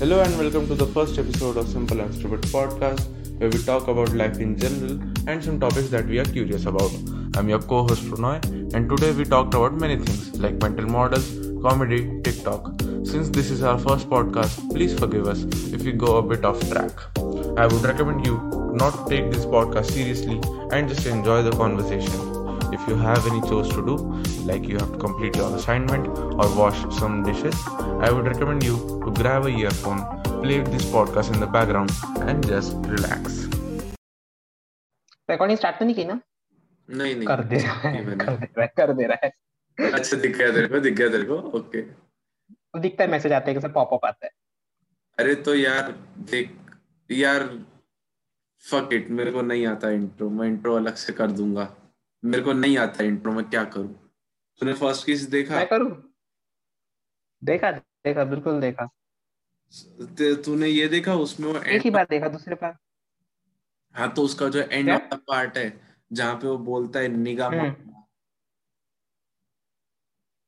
Hello and welcome to the first episode of Simple and Stupid podcast, where we talk about life in general and some topics that we are curious about. I'm your co-host Pranay, and today we talked about many things like mental models, comedy, TikTok. Since this is our first podcast, please forgive us if we go a bit off track. I would recommend you not take this podcast seriously and just enjoy the conversation If you have any chores to do, like you have to complete your assignment or wash some dishes, I would recommend you to grab a earphone, play this podcast in the background, and just relax. Recording start तो नहीं की ना नहीं नहीं कर दे रहा है नहीं मैंने। कर दे रहा है कर दे रहा है अच्छा दिख गया तेरे को दिख गया तेरे को ओके तो दिखता है मैसेज आते हैं कैसे पॉपअप आता है अरे तो यार देख यार फक इट मेरे को नहीं आता इंट्रो मैं इंट्रो अलग से कर दूंगा मेरे को नहीं आता इंट्रो मैं क्या करूँ? तूने फ़र्स्ट किस देखा? मैं करूँ? देखा देखा बिल्कुल देखा। तूने ये देखा उसमें वो एक ही बार देखा दूसरे बार। हाँ तो उसका जो एंड? वाला पार्ट है जहाँ पे वो बोलता है निगाह हम्म।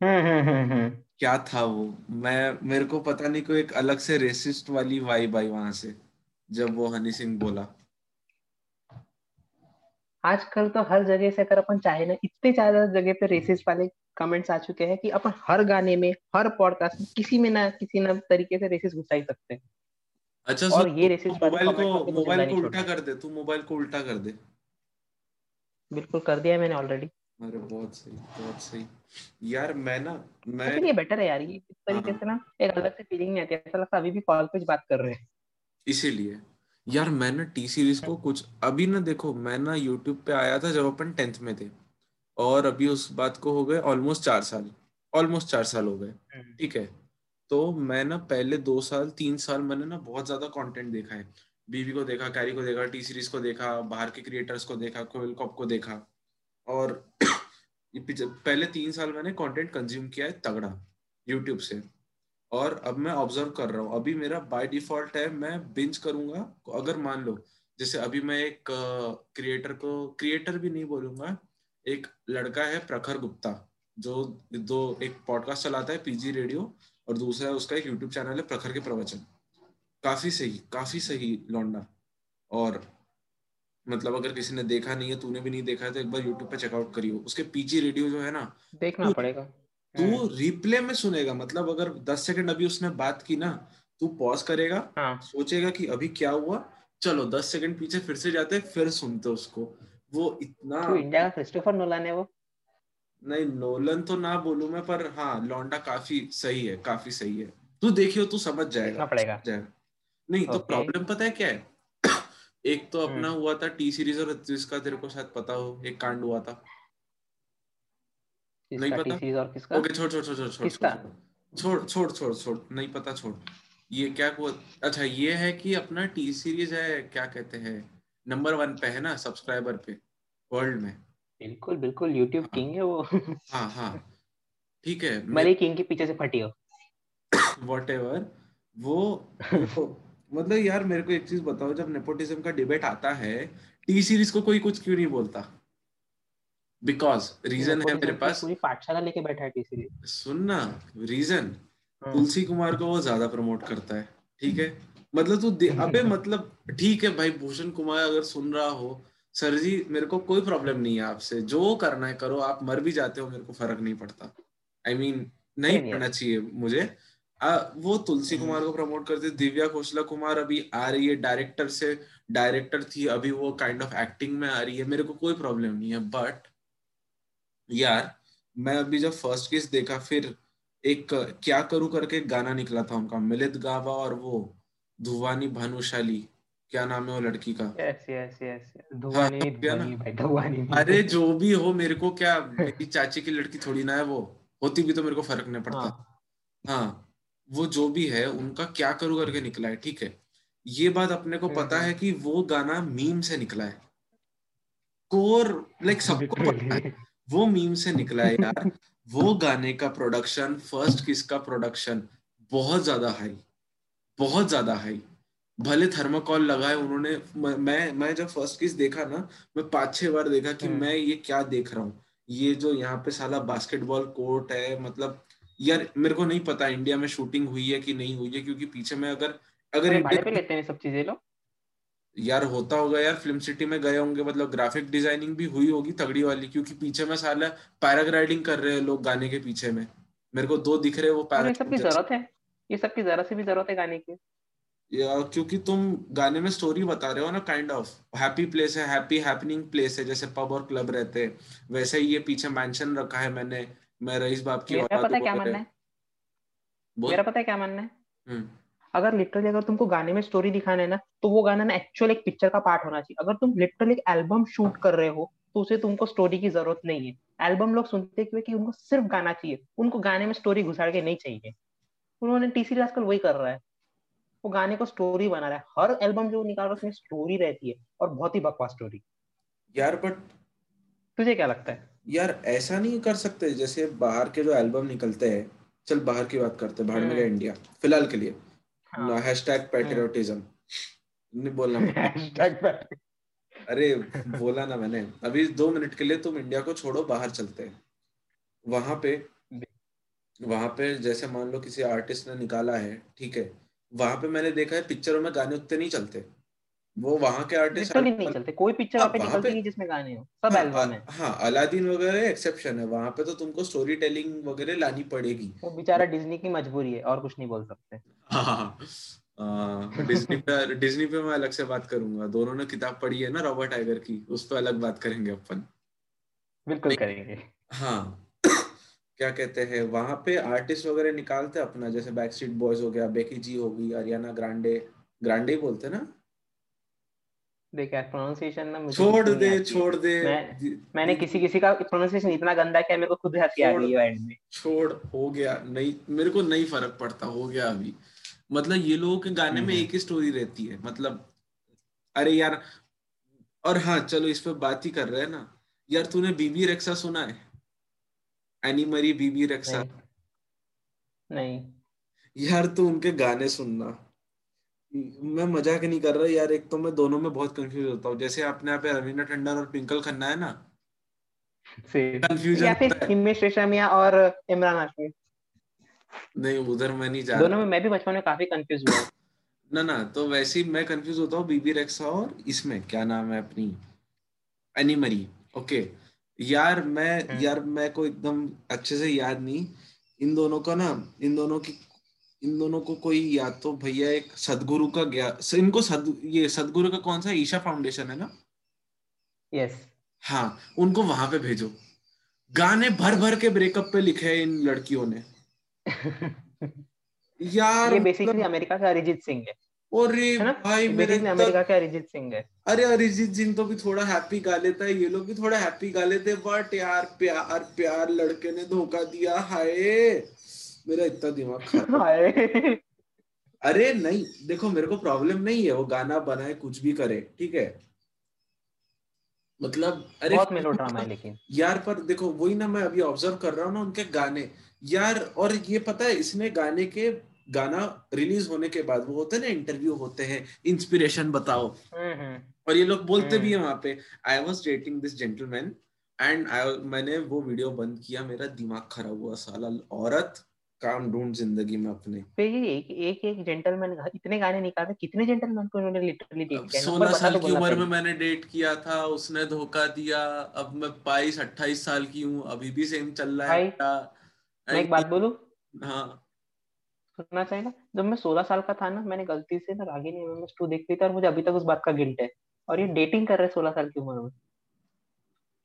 हम्म हम्म क्या था वो? मैं मेरे को पता नहीं कोई एक अलग से रेसिस्ट वाली वाइब आई वहाँ से जब वो हनी सिंह बोला। आजकल तो हर जगह से अगर अपन चाहे ना इतने ज़्यादा जगह पे रेसिस्ट वाले कमेंट्स आ चुके हैं कि अपन हर गाने में हर पॉडकास्ट में किसी में ना किसी ना तरीके से रेसिस्ट घुसा ही सकते हैं। अच्छा और ये रेसिस्ट वाले मोबाइल को मोबाइल को उल्टा कर दे तू मोबाइल को उल्टा कर दे। बिल्कुल कर दिया मैंने ऑलरेडी अरे बहुत सही बहुत सही। यार मैं ना मैं लेकिन ये बेटर है यार ये इस तरीके हाँ। से ना एक अलग से फीलिंग नहीं आती ऐसा लगता है अभी भी कॉल पे बात कर रहे हैं। इसीलिए। यार मैं ना टी सीरीज़ को कुछ अभी ना देखो मैं ना यूट्यूब पे आया था जब अपन टेंथ में थे। और अभी उस बात को हो गए ऑलमोस्ट चार साल ऑलमोस्ट चार साल हो गए। ठीक है? तो मैं ना पहले दो साल तीन साल मैंने ना बहुत ज़्यादा कंटेंट देखा है। बीवी को देखा कैरी को देखा टी सीरीज़ को देखा बाहर के क्रिएटर्स को देखा कोयल कॉप को देखा। और पहले तीन साल मैंने कंटेंट कंज्यूम किया है तगड़ा यूट्यूब से। और अब मैं ऑब्ज़र्व कर रहा हूँ। अभी मेरा बाय डिफ़ॉल्ट है मैं बिंज करूँगा। अगर मान लो जैसे अभी मैं एक क्रिएटर को क्रिएटर भी नहीं बोलूँगा एक लड़का है प्रखर गुप्ता जो दो एक पॉडकास्ट चलाता है पीजी रेडियो और दूसरा है उसका एक यूट्यूब चैनल है प्रखर के प्रवचन। काफ़ी सही काफ़ी सही लौंडा। और मतलब अगर किसी ने देखा नहीं है तूने भी नहीं देखा है तो एक बार यूट्यूब पे चेकआउट करियो। उसके पीजी रेडियो जो है ना देखना तू- पड़ेगा। तू हम्म, रिप्ले में सुनेगा मतलब अगर दस सेकंड अभी उसने बात की ना तू पॉज करेगा हाँ। सोचेगा कि अभी क्या हुआ चलो दस सेकंड पीछे फिर से जाते फिर सुनते उसको। वो इतना तो इंडिया का क्रिस्टोफर नोलान है वो? नहीं नोलन तो ना बोलूँ मैं पर हाँ लौंडा काफ़ी सही है काफ़ी सही है। तू देखियो तू समझ जाएगा। पड़ेगा। जाएगा नहीं तो प्रॉब्लम पता है क्या है? एक तो अपना हम्म। हुआ था टी सीरीज़ और जिसका तेरे को शायद पता हो एक कांड हुआ था। नहीं पता? और किसका? ओके छोड़ छोड़ छोड़ छोड़ छोड़ किसका? छोड़ छोड़ छोड़ छोड़ नहीं पता छोड़। ये क्या हुआ? अच्छा ये है कि अपना टी सीरीज़ है क्या कहते हैं नंबर वन पे है ना सब्सक्राइबर पे वर्ल्ड में। बिल्कुल बिल्कुल यूट्यूब हाँ। किंग है वो। हाँ हाँ। ठीक है किंग के पीछे से फटी हो। वॉट वो मतलब यार मेरे को एक चीज़ बताओ जब नेपोटिज्म का डिबेट आता है टी सीरीज़ को कोई कुछ क्यों नहीं बोलता? बिकॉज़ रीजन है मेरे पास। पूरी पाठशाला लेके बैठा है सीरीज़ सुन ना रीजन हाँ। तुलसी कुमार को वो ज़्यादा प्रमोट करता है ठीक है? मतलब तू अबे मतलब ठीक है भाई भूषण कुमार अगर सुन रहा हो सर जी मेरे को कोई प्रॉब्लम नहीं है आपसे। जो करना है करो आप मर भी जाते हो मेरे को फ़र्क नहीं पड़ता। आई I मीन mean, नहीं. पढ़ना चाहिए मुझे। आ, वो तुलसी हम्म। कुमार को प्रमोट करते दिव्या खोसला कुमार अभी आ रही है डायरेक्टर से। डायरेक्टर थी अभी वो काइंड ऑफ़ एक्टिंग में आ रही है। मेरे को कोई प्रॉब्लम नहीं है बट यार मैं अभी जब फ़र्स्ट केस देखा फिर एक क्या करूँ करके गाना निकला था उनका मिलित गावा और वो धुवानी भानुशाली क्या नाम है वो लड़की का? यस यस यस धुआनी हाँ, भाई धुआनी अरे जो भी हो मेरे को क्या मेरी चाची की लड़की थोड़ी ना है वो होती भी तो मेरे को फ़र्क नहीं पड़ता। हाँ। हाँ वो जो भी है उनका क्या करूँ करके निकला है ठीक है? ये बात अपने को पता हम्म। है कि वो गाना मीम से निकला है। कोर लाइक सबको पता है। वो मीम से निकला है यार। वो गाने का प्रोडक्शन फ़र्स्ट किस का प्रोडक्शन बहुत ज़्यादा हाई बहुत ज़्यादा हाई भले थर्माकोल लगाए उन्होंने मैं मैं जब फ़र्स्ट किस देखा ना मैं पाँच छह बार देखा कि हम्म। मैं ये क्या देख रहा हूँ। ये जो यहाँ पे साला बास्केटबॉल कोर्ट है मतलब यार मेरे को नहीं पता इंडिया में शूटिंग हुई है कि नहीं हुई है क्योंकि पीछे में अगर अगर भाड़े पे इंडिया लेते हैं सब चीज़ें लोग। यार होता होगा यार फ़िल्म सिटी में गए होंगे मतलब ग्राफिक डिज़ाइनिंग भी हुई होगी तगड़ी वाली क्योंकि पीछे में साला पैराग्लाइडिंग कर रहे हैं लोग गाने के पीछे में। मेरे को दो दिख रहे हैं वो की ज़रूरत है। ये सब की जरा सी भी ज़रूरत है गाने की। या क्योंकि तुम गाने में स्टोरी बता रहे हो ना काइंड ऑफ़ हैप्पी प्लेस है हैप्पी हैपनिंग प्लेस है जैसे पब और क्लब रहते हैं। वैसे ही ये पीछे मेंशन रखा है मैंने मैं रईस बाप की मेरा पता है क्या मानना है। मेरा पता है क्या मानना है? हम्म। अगर लिटरली अगर तुमको गाने में स्टोरी दिखाना है ना तो वो गाना ना एक्चुअल एक पिक्चर का पार्ट होना चाहिए। अगर तुम लिटरली एक एल्बम शूट कर रहे हो तो उसे तुमको स्टोरी की ज़रूरत नहीं है। एल्बम लोग सुनते क्यों है कि उनको सिर्फ़ गाना चाहिए। उनको गाने में स्टोरी घुसाड़ के नहीं चाहिए। उन्होंने टी सीरीज़ आजकल वही कर रहा है। वो गाने को स्टोरी बना रहा है। हर एल्बम जो निकाल रहा है उसमें स्टोरी रहती है और बहुत ही बकवास स्टोरी यार बट तुझे क्या लगता है? यार ऐसा नहीं कर सकते। जैसे बाहर के जो एल्बम निकलते हैं चल बाहर की बात करते हैं बाहर में हम्म। इंडिया फ़िलहाल के लिए। हाँ। हैशटैग पैट्रियोटिज्म नहीं बोलना. अरे बोला ना मैंने। अभी दो मिनट के लिए तुम इंडिया को छोड़ो बाहर चलते हैं। वहाँ पे वहाँ पे जैसे मान लो किसी आर्टिस्ट ने निकाला है ठीक है? वहाँ पे मैंने देखा है पिक्चरों में गाने उतने नहीं चलते। वो वहाँ के आर्टिस्ट Literally नहीं चलते। कोई पिक्चर हाँ, पे वहाँ निकलती नहीं जिसमें गाने हो। सब एल्बम है हाँ। अलादीन वगैरह एक्सेप्शन है। वहाँ पे तो तुमको स्टोरी टेलिंग वगैरह लानी पड़ेगी। वो बेचारा डिज्नी की मजबूरी है और कुछ नहीं बोल सकते। हाँ। डिज्नी पे डिज्नी पे मैं अलग से बात करूँगा। दोनों ने किताब पढ़ी है ना रॉबर्ट टाइगर की। उस पर अलग बात करेंगे अपन। बिल्कुल करेंगे। हाँ। क्या कहते हैं वहाँ पे आर्टिस्ट वगैरह निकालते अपना? जैसे बैक स्ट्रीट बॉयज़ हो गया बेकी जी हो गई अरियाना ग्रांडे ग्रांडे बोलते ना? देख यार प्रोनाउंसिएशन ना मुझे छोड़ दे छोड़ दे। मैं- मैंने किसी किसी का प्रोनाउंसिएशन इतना गंदा किया मेरे को खुद हँसी आ। गई है एंड में। छोड़ हो गया। नहीं मेरे को नहीं फ़र्क पड़ता हो गया अभी। मतलब ये लोगों के गाने में। एक ही स्टोरी रहती है मतलब अरे यार और हाँ चलो इस पे बात ही कर रहे हैं ना यार तूने बीबी रेक्सा सुना है? एनी मरी बीबी रेक्सा नहीं। नहीं। यार तू उनके गाने सुनना। मैं मज़ाक नहीं कर रहा यार एक तो मैं दोनों में बहुत कंफ्यूज होता हूँ। जैसे आपने यहाँ पे रवीना टंडन और पिंकल खन्ना है ना? कंफ्यूजन या फिर हिमेश रेशमिया और इमरान हाशमी। नहीं उधर मैं नहीं जा दोनों में मैं भी बचपन में काफ़ी कंफ्यूज हुआ ना ना तो वैसे ही मैं कंफ्यूज होता हूँ बीबी रेक्सा और इसमें क्या नाम है अपनी? एनी मरी ओके। यार मैं हम्म। यार मैं को एकदम अच्छे से याद नहीं। इन दोनों का ना इन दोनों की इन दोनों को कोई या तो भैया एक सदगुरु का गया इनको सद ये सदगुरु का कौन सा ईशा फाउंडेशन है ना? यस हाँ उनको वहाँ पे भेजो। गाने भर भर के ब्रेकअप पे लिखे हैं इन लड़कियों ने। यार ये मतलब- बेसिकली अमेरिका का अरिजीत सिंह है। अरे है भाई मेरे तक- अमेरिका का अरिजीत सिंह है। अरे अरिजीत सिंह तो भी थोड़ा हैप्पी गा लेता है ये लोग भी थोड़ा हैप्पी गा लेते हैं बट यार प्यार प्यार लड़के ने धोखा दिया हाय। मेरा इतना दिमाग हाय। अरे नहीं देखो मेरे को प्रॉब्लम नहीं है वो गाना बनाए कुछ भी करे ठीक है? मतलब अरे बहुत मेलोड्रामा है लेकिन। यार पर देखो वही ना मैं अभी ऑब्ज़र्व कर रहा हूँ ना उनके गाने यार और ये पता है इसने गाने के गाना रिलीज़ होने के बाद वो होते हैं ना इंटरव्यू होते हैं इंस्पिरेशन बताओ। हम्म हम्म और ये लोग बोलते भी हम्म। हैं वहाँ पे I was dating this gentleman and मैंने वो वीडियो बंद किया मेरा दिमाग खराब हुआ साला औरत काम ढूंढ ज़िंदगी में अपने। फिर ये एक एक एक जेंटलमैन इतने गाने निकाले कितने जेंटलमैन को उन्होंने लिटरली डेट किया सोलह साल तो की उम्र में मैंने डेट किया था उसने धोखा दिया अब मैं बाईस अट्ठाईस साल की हूँ अभी भी सेम चल रहा है। मैं एक बात बोलू? हाँ। सुनना चाहेगा जब मैं सोलह साल का था ना मैंने गलती से ना रागिनी एमएमएस टू देख ली थी और मुझे अभी तक उस बात का गिल्ट है। और ये डेटिंग कर रहे हैं सोलह साल की उम्र में।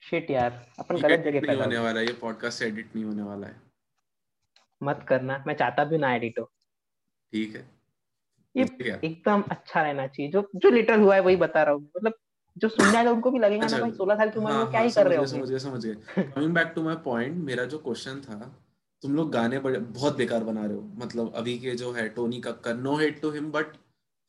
शिट यार अपन गलत जगह नहीं पैदा होने वाला है ये पॉडकास्ट एडिट नहीं होने वाला है। मत करना मैं चाहता भी ना एडिट हो। ठीक है। ये एकदम अच्छा रहना चाहिए। जो जो लिटरल हुआ है वही बता रहा हूँ। मतलब जो सुनने आएगा उनको भी लगेगा ना अच्छा, भाई सोलह साल की उम्र में हाँ, क्या हाँ, ही कर रहे होंगे। समझ गए समझ गए। Coming back to my point मेरा जो क्वेश्चन था तुम लोग गाने बड़े बहुत बेकार बना रहे हो। मतलब अभी के जो है Tony Kakkar no hate to him but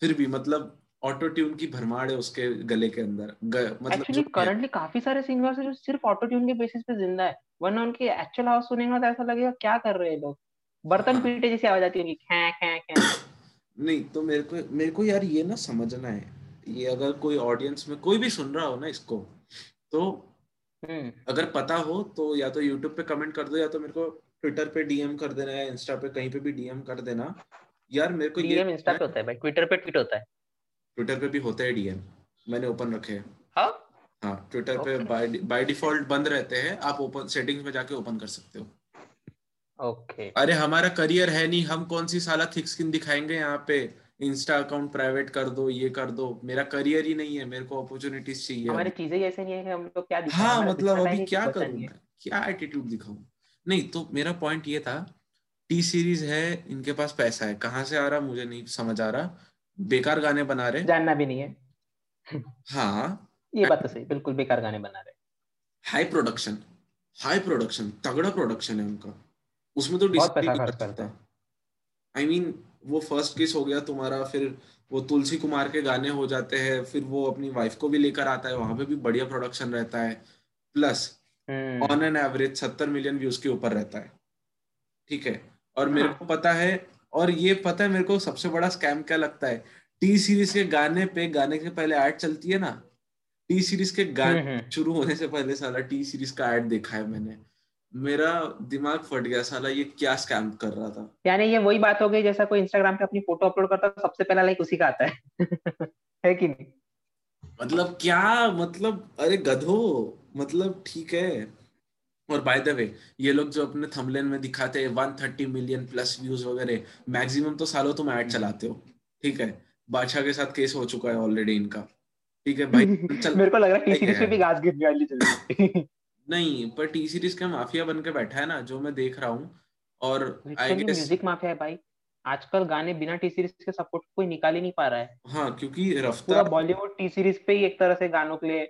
फिर भी मतलब ऑटो ट्यून की भरमार है उसके गले के अंदर। ग, मतलब एक्चुअली करंटली काफ़ी सारे सिंगर्स हैं जो सिर्फ़ ऑटो ट्यून के बेसिस पे ज़िंदा है वरना उनकी एक्चुअल आवाज़ सुनेगा तो ऐसा लगेगा क्या कर रहे हैं लोग? बर्तन हाँ। पीटे जैसी आवाज़ आती है उनकी खे खे खे। नहीं तो मेरे को मेरे को यार ये ना समझना है। ये अगर कोई ऑडियंस में कोई भी सुन रहा हो ना इसको तो हम्म। अगर पता हो तो या तो यूट्यूब पे कमेंट कर दो या तो मेरे को ट्विटर पे डीएम कर देना या इंस्टा पे कहीं पे भी डीएम कर देना। यार मेरे को ये डीएम इंस्टा पे होता है भाई। ट्विटर पे ट्वीट होता है। ट्विटर पे भी होते हैं डीएम मैंने ओपन रखे हैं। हाँ? हाँ ट्विटर पे बाय बाय डिफ़ॉल्ट बंद रहते हैं। आप ओपन सेटिंग्स में जाके ओपन कर सकते हो। ओके अरे हमारा करियर है नहीं। हम कौन सी साला थिक स्किन दिखाएँगे यहाँ पे? इंस्टा अकाउंट प्राइवेट कर दो ये कर दो। मेरा करियर ही नहीं है। मेरे को अपॉर्चुनिटीज़ चाहिए। हमारी चीज़ें ऐसे नहीं है कि हम लोग क्या हाँ मतलब अभी क्या करूँ क्या एटीट्यूड दिखाऊँ? नहीं तो मेरा पॉइंट ये था टी सीरीज़ है इनके पास पैसा है। कहाँ से आ रहा मुझे नहीं समझ आ रहा। बेकार गाने बना रहे। जानना भी नहीं है। हाँ। ये बात तो सही बिल्कुल बेकार गाने बना रहे। हाई प्रोडक्शन हाई प्रोडक्शन तगड़ा प्रोडक्शन है उनका। उसमें तो बहुत पैसा डिस्प्ले खर्च करते हैं। आई मीन वो फ़र्स्ट किस हो गया तुम्हारा फिर वो तुलसी कुमार के गाने हो जाते हैं फिर वो अपनी वाइफ को भी लेकर आता है वहाँ पे भी बढ़िया प्रोडक्शन रहता है। प्लस ऑन एन एवरेज सत्तर मिलियन व्यूज़ के ऊपर रहता है। ठीक है? और मेरे हाँ। को पता है और ये पता है मेरे को सबसे बड़ा स्कैम क्या लगता है? टी सीरीज़ के गाने पे गाने के पहले ऐड चलती है ना? टी सीरीज़ के गाने हम्म, हम्म। शुरू होने से पहले साला टी सीरीज़ का ऐड देखा है मैंने। मेरा दिमाग फट गया साला ये क्या स्कैम कर रहा था। यानी ये वही बात हो गई जैसा कोई इंस्टाग्राम पे अपनी फ़ोटो अपलोड करता है तो सबसे पहला लाइक उसी का आता है। है कि नहीं? मतलब क्या? मतलब अरे गधो। मतलब ठीक है। और बाय द वे ये लोग जो अपने थंबनेल में दिखाते हैं 130 मिलियन प्लस व्यूज़ वगैरह मैक्सिमम तो सालों तुम ऐड चलाते हो। ठीक है? बादशाह के साथ केस हो चुका है ऑलरेडी इनका। ठीक है भाई? चल। मेरे को लग रहा है टी सीरीज़। पे भी घास गिरने वाली चल रही है। नहीं पर टी सीरीज़ का माफिया बन के बैठा है ना जो मैं देख रहा हूँ। और आई गेस म्यूज़िक माफिया है भाई। आजकल गाने बिना टी सीरीज़ के सपोर्ट कोई निकाल ही नहीं पा रहा है। हाँ क्योंकि रफ्तार बॉलीवुड टी सीरीज़ पे ही एक तरह से गानों के लिए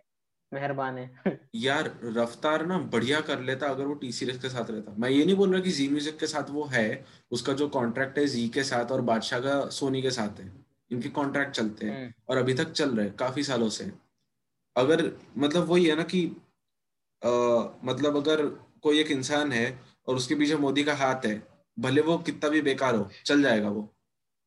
मेहरबान है। यार रफ्तार ना बढ़िया कर लेता अगर वो टी सीरीज़ के साथ रहता। मैं ये नहीं बोल रहा कि जी म्यूज़िक के साथ वो है उसका जो कॉन्ट्रैक्ट है जी के साथ और बादशाह का सोनी के साथ है। इनके कॉन्ट्रैक्ट चलते हैं हम्म, और अभी तक चल रहे हैं काफ़ी सालों से। अगर मतलब वही है ना कि आ, मतलब अगर कोई एक इंसान है और उसके पीछे मोदी का हाथ है भले वो कितना भी बेकार हो चल जाएगा वो।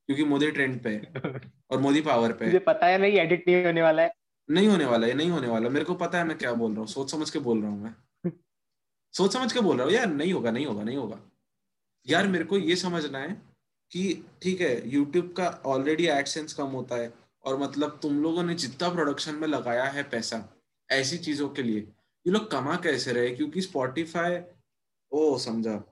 क्योंकि मोदी ट्रेंड पे है और मोदी पावर पे है। मुझे पता है नहीं एडिट नहीं होने वाला है। नहीं होने वाला ये नहीं होने वाला मेरे को पता है मैं क्या बोल रहा हूँ सोच समझ के बोल रहा हूँ मैं। सोच समझ के बोल रहा हूँ यार नहीं होगा नहीं होगा नहीं होगा। यार मेरे को ये समझना है कि ठीक है यूट्यूब का ऑलरेडी एडसेंस कम होता है और मतलब तुम लोगों ने जितना प्रोडक्शन में लगाया है पैसा ऐसी चीज़ों के लिए ये लोग कमा कैसे रहे? क्योंकि स्पॉटिफाई ओ समझा।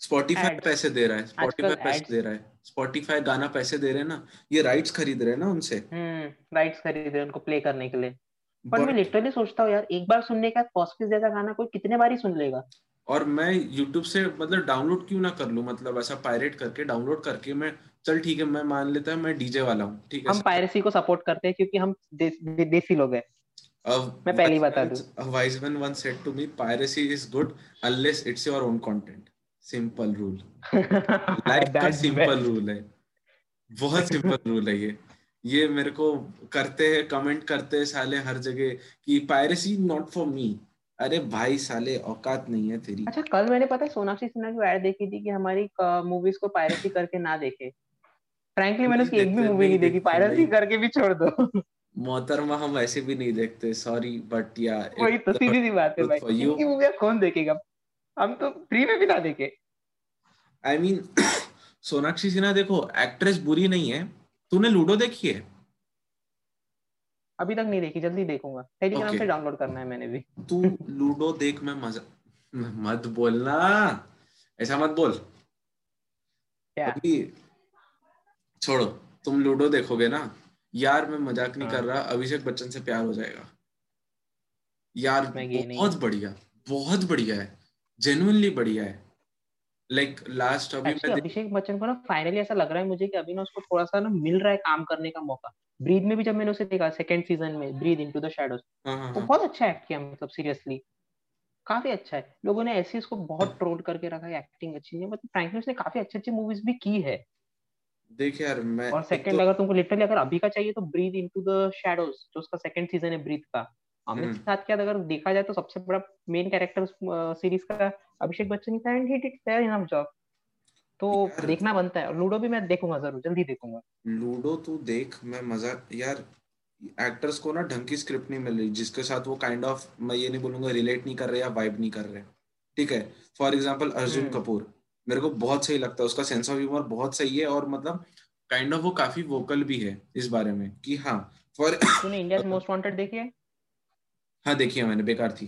स्पॉटिफाई पैसे दे रहा है स्पॉटिफाई पैसे दे रहा है। स्पॉटिफाई गाना पैसे दे रहे हैं ना ये राइट्स खरीद रहे हैं ना उनसे। हम्म राइट्स खरीद रहे हैं उनको प्ले करने के लिए। पर मैं लिटरली सोचता हूँ यार एक बार सुनने के फॉस्किस जैसा गाना कोई कितने बार ही सुन लेगा। और मैं YouTube से मतलब डाउनलोड क्यों ना कर लूँ? मतलब ऐसा पायरेट करके डाउनलोड करके मैं चल ठीक है मैं मान लेता है मैं डीजे वाला हूँ ठीक है हम पायरेसी को सपोर्ट करते हैं क्योंकि हम देस, दे, देसी लोग हैं। मैं पहले ही बता दूँ। A wise man once said to me, piracy is good unless it's your own rule. Life का सिंपल रूल है। बहुत सिंपल रूल है ये। ये मेरे को करते हैं कमेंट करते हैं साले हर जगह कि पायरेसी नॉट फॉर मी अरे भाई साले औकात नहीं है तेरी। अच्छा कल मैंने पता है सोनाक्षी सिन्हा की ऐड देखी थी कि हमारी मूवीज़ को पायरेसी करके ना देखे। फ्रैंकली मैंने उसकी एक भी मूवी नहीं देखी। पायरेसी करके भी छोड़ दो। मोहतरमा हम ऐसे भी नहीं देखते सॉरी बट या वही तो सीधी सी बात है भाई। इनकी मूवी कौन देखेगा? हम तो फ्री में भी ना देखे। आई मीन सोनाक्षी सिन्हा देखो एक्ट्रेस बुरी नहीं है। तूने लूडो देखी है? अभी तक नहीं देखी जल्दी देखूँगा। Telegram Okay. से डाउनलोड करना है मैंने भी। तू लूडो देख मैं मज़ा मत बोलना। ऐसा मत बोल। क्या? अभी छोड़ो तुम लूडो देखोगे ना? यार मैं मज़ाक नहीं हाँ। कर रहा अभिषेक बच्चन से प्यार हो जाएगा। यार बहुत बढ़िया बहुत बढ़िया है। जेन्युइनली बढ़िया है। लाइक लास्ट अभी मैं अभिषेक बच्चन को ना फाइनली ऐसा लग रहा है मुझे कि अभी ना उसको थोड़ा सा ना मिल रहा है काम करने का मौका। ब्रीद में भी जब मैंने उसे देखा सेकंड सीज़न में ब्रीद इनटू द शैडोज हाँ हाँ वो हाँ। बहुत अच्छा एक्ट किया मतलब सीरियसली काफ़ी अच्छा है। लोगों ने ऐसे उसको बहुत ट्रोल करके रखा है एक्टिंग अच्छी नहीं है। मतलब फ्रैंकली उसने काफ़ी अच्छी अच्छी मूवीज़ भी की है। देख यार मैं और सेकंड तो- अगर तुमको लिटरली अगर अभी का चाहिए तो ब्रीद इनटू द शैडोज जो उसका सेकंड सीज़न है ब्रीद का। अमित हम्म। साथ के साथ अगर देखा जाए तो सबसे बड़ा मेन कैरेक्टर सीरीज़ का अभिषेक बच्चन था and he did fair enough job तो देखना बनता है और लूडो भी मैं देखूँगा ज़रूर जल्दी देखूँगा। लूडो तू देख मैं मज़ा यार एक्टर्स को ना ढंग की स्क्रिप्ट नहीं मिल रही जिसके साथ वो काइंड ऑफ़ मैं ये नहीं बोलूँगा रिलेट नहीं कर रहे या वाइब नहीं कर रहे। ठीक है? For example Arjun. कपूर मेरे को बहुत सही लगता है उसका सेंस ऑफ़ ह्यूमर बहुत सही है और मतलब काइंड ऑफ़ वो काफ़ी वोकल भी है इस बारे में कि हाँ फॉर तूने इंडिया मोस्ट वांटेड देखी है? हाँ देखिए मैंने बेकार थी।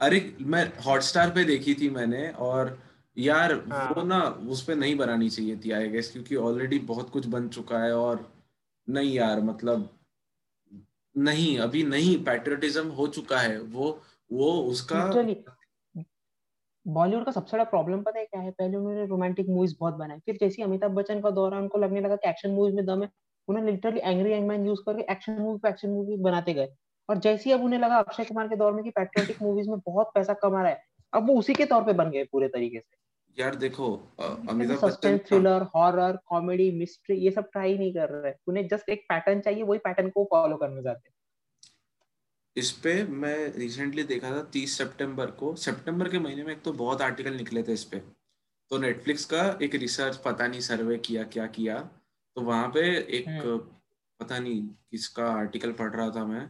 अरे मैं हॉटस्टार पे देखी थी मैंने और यार हाँ। वो ना उस पे नहीं बनानी चाहिए थी आई गेस क्योंकि ऑलरेडी बहुत कुछ बन चुका है और नहीं यार मतलब नहीं अभी नहीं पैट्रियटिज्म हो चुका है। वो वो उसका बॉलीवुड का सबसे बड़ा प्रॉब्लम पता है क्या है? पहले उन्होंने रोमांटिक मूवीज़ बहुत बनाए फिर जैसे अमिताभ बच्चन का दौरा उनको लगने लगा कि एक्शन मूवीज़ में दम है। उन्होंने literally angry young man use करके एक्शन मूवी पे एक्शन मूवी बनाते गए। और जैसे ही अब उन्हें लगा अक्षय कुमार के दौर में कि पैट्रियोटिक मूवीज़ में बहुत पैसा कमा रहा है अब वो उसी के तौर पे बन गए पूरे तरीके से। यार देखो Amitabh Bachchan thriller horror comedy mystery ये सब ट्राई नहीं कर रहे। उन्हें जस्ट एक पैटर्न चाहिए वही पैटर्न को फॉलो करना चाहते हैं। इस पे मैं रिसेंटली देखा था तीस सितंबर को। सितंबर के महीने में एक तो बहुत आर्टिकल निकले थे इस पे। तो नेटफ्लिक्स का एक रिसर्च पता नहीं सर्वे किया क्या किया। तो वहाँ पे एक हम्म। पता नहीं किसका आर्टिकल पढ़ रहा था मैं।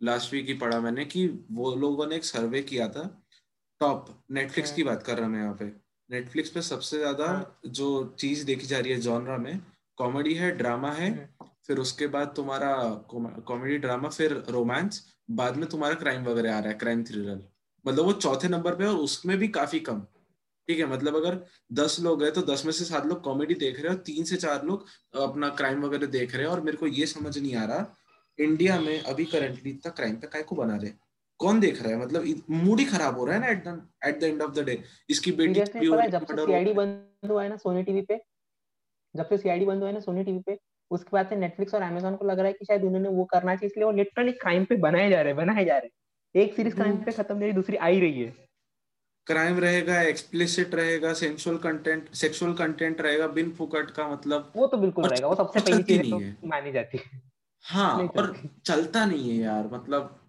लास्ट वीक ही पढ़ा मैंने कि वो लोगों ने एक सर्वे किया था। टॉप नेटफ्लिक्स की बात कर रहा मैं यहाँ पे। नेटफ्लिक्स पे सबसे ज़्यादा हाँ। जो चीज़ देखी जा रही है जॉनरा में कॉमेडी है ड्रामा है। हम्म। फिर उसके बाद तुम्हारा कॉमेडी ड्रामा फिर रोमांस बाद में तुम्हारा क्राइम वगैरह आ रहा है क्राइम थ्रिलर मतलब वो चौथे नंबर पे और उसमें भी काफ़ी कम। ठीक है मतलब अगर दस लोग हैं तो दस में से सात लोग कॉमेडी देख रहे हैं और तीन से चार लोग अपना क्राइम वगैरह देख रहे हैं और मेरे को ये समझ नहीं आ रहा इंडिया में अभी करंटली इतना क्राइम पे काय को बना रहे कौन देख रहा है? मतलब मूड ही खराब हो रहा है ना at the at the end of the day इसकी बेटी है जब से सीआईडी बंद हुआ है ना सोनी टीवी पे जब से सीआईडी बंद हुआ है ना सोनी टीवी पे उसके बाद से नेटफ्लिक्स और अमेजोन को लग रहा है कि शायद उन्होंने वो करना चाहिए इसलिए वो लिटरली क्राइम पे बनाए जा रहे हैं बनाए जा रहे हैं। एक सीरीज़ क्राइम पे खत्म नहीं दूसरी आ ही रही है। क्राइम रहेगा एक्सप्लिसिट रहेगा सेंसुअल कंटेंट सेक्सुअल कंटेंट रहेगा बिन फुकट का मतलब। वो तो बिल्कुल रहेगा वो सबसे पहली चीज़ तो नहीं है। मानी जाती है। हाँ और चलता। नहीं है यार मतलब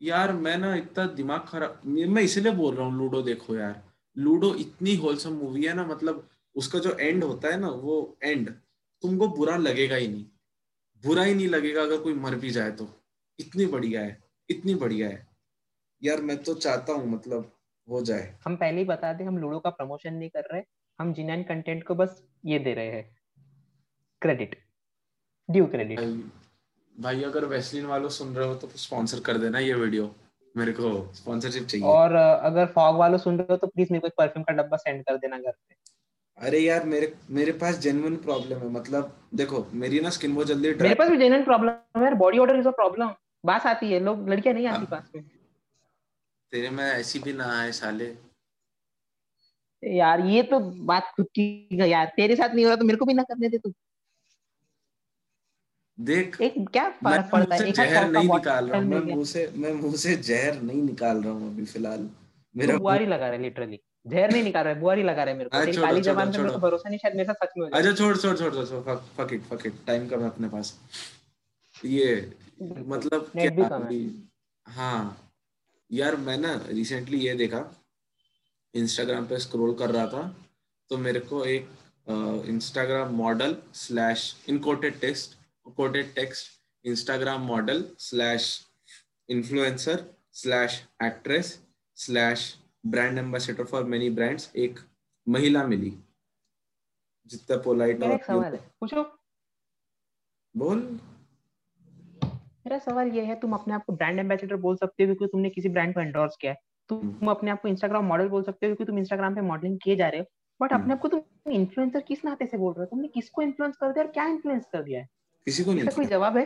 यार मैं ना इतना दिमाग खराब मैं इसलिए बोल रहा हूँ लूडो देखो यार। लूडो इतनी होलसम मूवी है ना मतलब उसका जो एंड होता है ना वो एंड तुमको बुरा लगेगा ही नहीं। बुरा ही नहीं लगेगा अगर कोई मर भी जाए तो। इतनी बढ़िया है इतनी बढ़िया है। यार मैं तो चाहता हूँ मतलब हो जाए। हम पहले ही बता दें हम लूडो का प्रमोशन नहीं कर रहे हम जिनैन कंटेंट को बस ये दे रहे हैं। क्रेडिट ड्यू क्रेडिट भाई अगर वेस्लिन वालों सुन रहे हो तो स्पॉन्सर कर देना ये वीडियो मेरे को स्पॉन्सरशिप चाहिए। और अगर फॉग वालों सुन रहे हो तो प्लीज़ मेरे को एक परफ्यूम का डब्बा सेंड कर देना घर पे। अरे यार मेरे मेरे पास जेन्युइन प्रॉब्लम है। मतलब देखो मेरी ना स्किन बहुत जल्दी मेरे पास भी जेन्युइन प्रॉब्लम है body order is a problem बात आती है लोग लड़कियाँ नहीं आती हाँ। पास में। तेरे में ऐसी भी ना आए साले। यार ये तो बात खुद की यार। तेरे साथ नहीं हो रहा तो मेरे को भी ना करने दे तू। देख एक क्या फ़र्क पड़ता है? जहर नहीं निकाल रहा हूँ। मैं मुँह से मैं मुँह से जहर नहीं निकाल रहा हूँ अभी फ़िलहाल। मेरा बुआरी लगा रहा है लिटरली जहर नहीं निकाल रहा है बुआरी लगा रहा है मेरे को। तेरी काली जबान पे मेरे को भरोसा नहीं शायद मेरे साथ सच में हो जाए। अच्छा छोड़ छोड़ छोड़ छोड़ fuck it fuck it time कम है अपने पास। ये मतलब क्या हाँ। यार मैं ना रिसेंटली ये देखा इंस्टाग्राम पे स्क्रॉल कर रहा था तो मेरे को एक Instagram model slash in quoted text quoted text Instagram model slash influencer slash actress slash brand ambassador for many brands एक महिला मिली। जितना पोलाइट है। पूछो। बोल। मेरा सवाल ये है तुम अपने आप को ब्रांड एम्बेसडर बोल सकते हो क्योंकि तुमने किसी ब्रांड को एंडोर्स किया है। तुम अपने आप को इंस्टाग्राम मॉडल बोल सकते हो क्योंकि तुम इंस्टाग्राम पे मॉडलिंग किए जा रहे हो बट। अपने आप को तुम इन्फ्लुएंसर किस नाते से बोल रहे हो तुमने किसको इन्फ्लुएंस कर दिया और क्या इन्फ्लुएंस कर दिया है किसी को नहीं कोई। जवाब है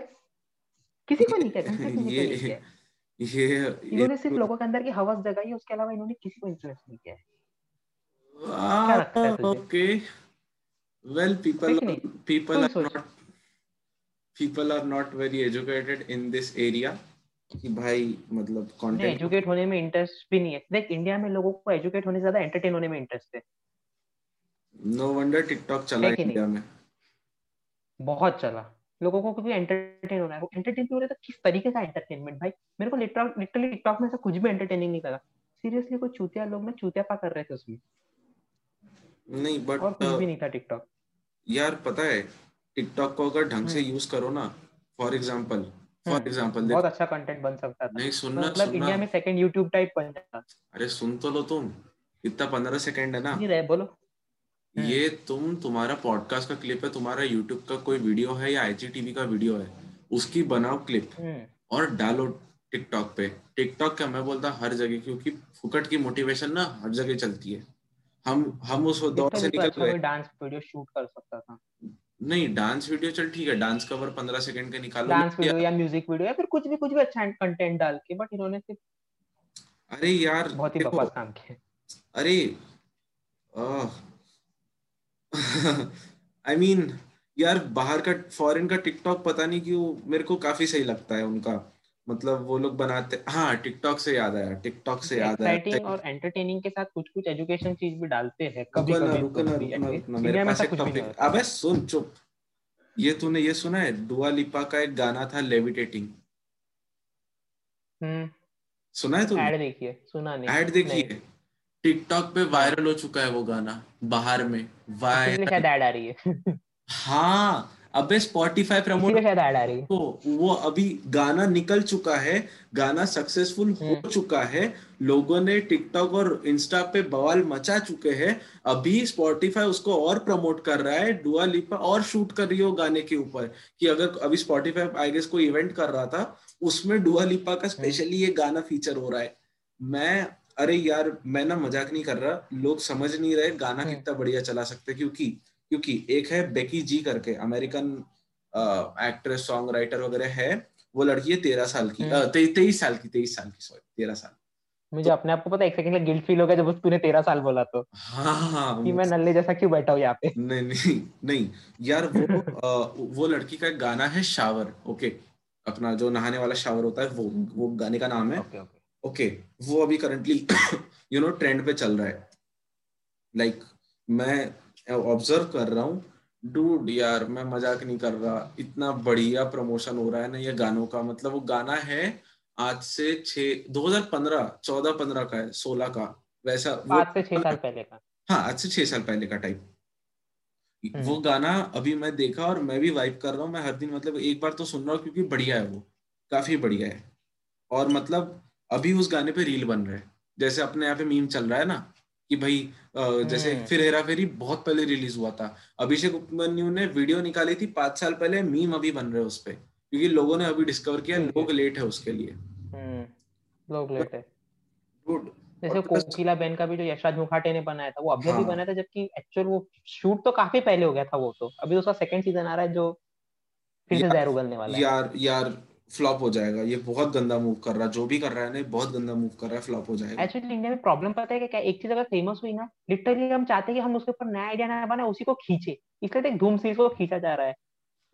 किसी को नहीं किया ये इन्होंने सिर्फ़ लोगों के अंदर की हवस जगाई है उसके अलावा इन्होंने किसी को इन्फ्लुएंस नहीं किया है? Okay well people? People are not people are not very educated in this area कि भाई मतलब कंटेंट एजुकेट होने में इंटरेस्ट भी नहीं है। देख इंडिया में लोगों को एजुकेट होने से ज़्यादा एंटरटेन होने में इंटरेस्ट है। नो वंडर टिकटॉक चला है? इंडिया में। बहुत चला। लोगों को क्योंकि एंटरटेन होना है। वो एंटरटेन हो रहे तो किस तरीके का एंटरटेनमेंट भाई मेरे को लिटरली टिकटॉक में से कुछ भी एंटरटेनिंग नहीं लगा। सीरियसली कोई चूतिया लोग ना चूतियापा कर रहे थे उसमें। नहीं बट और कुछ भी नहीं था टिकटॉक यार पता है टिकटॉक को अगर ढंग से हम्म। यूज़ करो ना फॉर एग्ज़ाम्पल फॉर एग्जांपल बहुत अच्छा कंटेंट बन सकता था। नहीं सुनना मतलब सुनना। इंडिया में सेकंड यूट्यूब टाइप बन जाता अरे सुन तो लो तुम। इतना पंद्रह सेकंड है ना। नहीं रहे बोलो। हम्म। ये तुम तुम्हारा पॉडकास्ट का क्लिप है तुम्हारा यूट्यूब का कोई वीडियो है या आईजीटीवी का वीडियो है उसकी बनाओ क्लिप हम्म, और डालो टिकटॉक पे। टिकटॉक का मैं बोलता हर जगह क्योंकि फुकट की मोटिवेशन ना हर जगह चलती है। हम हम उस दौर से तो निकल अच्छा गए। डांस वीडियो शूट कर सकता था। नहीं डांस वीडियो चल ठीक है डांस कवर पंद्रह सेकंड का निकालो डांस वीडियो या म्यूज़िक वीडियो या फिर कुछ भी कुछ भी अच्छा कंटेंट डाल के बट इन्होंने सिर्फ़ अरे यार बहुत ही बकवास काम किया अरे आई मीन यार बाहर का फॉरेन का टिकटॉक पता नहीं क्यों मेरे को काफ़ी सही लगता है उनका। मतलब वो लोग बनाते हाँ टिकटॉक से याद आया टिकटॉक से याद आया। एक्साइटिंग और एंटरटेनिंग के साथ कुछ कुछ एजुकेशन चीज़ भी डालते हैं कभी कभी रुको ना तो रुको ना ऐसे। रुको ना मेरे पास एक टॉपिक अबे सुन चुप। ये तूने ये सुना है दुआ लिपा का एक गाना था लेविटेटिंग हम्म। सुना है तूने? ऐड देखिए सुना नहीं। ऐड देखी नहीं। है टिकटॉक पे वायरल हो चुका है वो गाना बाहर में। वायरल शायद ऐड आ रही है? हाँ अबे स्पॉटिफाई प्रमोट तो वो अभी गाना निकल चुका है गाना सक्सेसफुल हो हम्म। चुका है लोगों ने टिकटॉक और इंस्टा पे बवाल मचा चुके हैं अभी स्पॉटिफाई उसको और प्रमोट कर रहा है डुआ लिपा और शूट कर रही हो गाने के ऊपर कि अगर अभी स्पॉटिफाई आई गेस कोई इवेंट कर रहा था उसमें डुआ लिपा का स्पेशली ये गाना फीचर हो रहा है मैं अरे यार मैं ना मज़ाक नहीं कर रहा लोग समझ नहीं रहे गाना हम्म। कितना बढ़िया चला सकते क्योंकि क्योंकि एक है बेकी जी करके अमेरिकन एक्ट्रेस सॉन्ग राइटर वगैरह है वो लड़की है तेरह साल की हम्म। ते, तेईस साल की तेईस साल की सॉरी तेरह साल। मुझे अपने आप को पता एक सेकंड के गिल्ट फील हो गया जब तूने तेरह साल बोला तो। हाँ हाँ कि मैं नल्ले जैसा क्यों बैठा हूँ यहाँ पे? नहीं नहीं नहीं यार वो वो लड़की का एक गाना है शावर ओके अपना जो नहाने वाला शावर होता है वो वो गाने का नाम है। Okay okay. ओके वो अभी करंटली यू नो ट्रेंड पे चल रहा है। लाइक मैं ऑब्ज़र्व कर रहा हूँ। डूड यार मैं मज़ाक नहीं कर रहा। इतना बढ़िया प्रमोशन हो रहा है ना ये गानों का। मतलब वो गाना है आज से छः 2015 14 15 का है 16 का। वैसा वो पाँच से छह साल पहले का। हाँ आज से छह साल पहले का टाइप हम्म। वो गाना अभी मैं देखा और मैं भी वाइब कर रहा हूँ। मैं हर दिन मतलब एक बार तो सुन रहा हूँ क्योंकि बढ़िया है वो। काफ़ी बढ़िया है। और मतलब अभी उस गाने पे रील बन रहे है। जैसे अपने यहाँ पे मीम चल रहा है ना कि भाई जैसे हम्म। फिर हेरा फेरी बहुत पहले रिलीज़ हुआ था। अभिषेक उपमन्यु ने वीडियो निकाली थी पाँच साल पहले मीम अभी बन रहे हैं उस पे क्योंकि लोगों ने अभी डिस्कवर किया लोग लेट है उसके लिए। हम्म लोग लेट है। जैसे कोकिला बेन का भी जो यशराज मुखाटे ने बनाया था वो अभी हाँ। बनाया था जबकि एक्चुअल वो शूट तो काफ़ी पहले हो गया था वो तो। अभी उसका सेकंड सीज़न आ रहा है जो फिर से जहर उगलने वाला है। यार यार फ्लॉप हो जाएगा। ये बहुत गंदा मूव कर रहा है। जो भी कर रहा है ना बहुत गंदा मूव कर रहा है फ्लॉप हो जाएगा। एक्चुअली इंडिया में प्रॉब्लम पता है कि क्या? एक चीज़ अगर फ़ेमस हुई ना लिटरली हम चाहते हैं कि हम उसके ऊपर नया आइडिया ना बनाए उसी को खींचे। इसलिए देख धूम सीरीज़ को खींचा जा रहा है।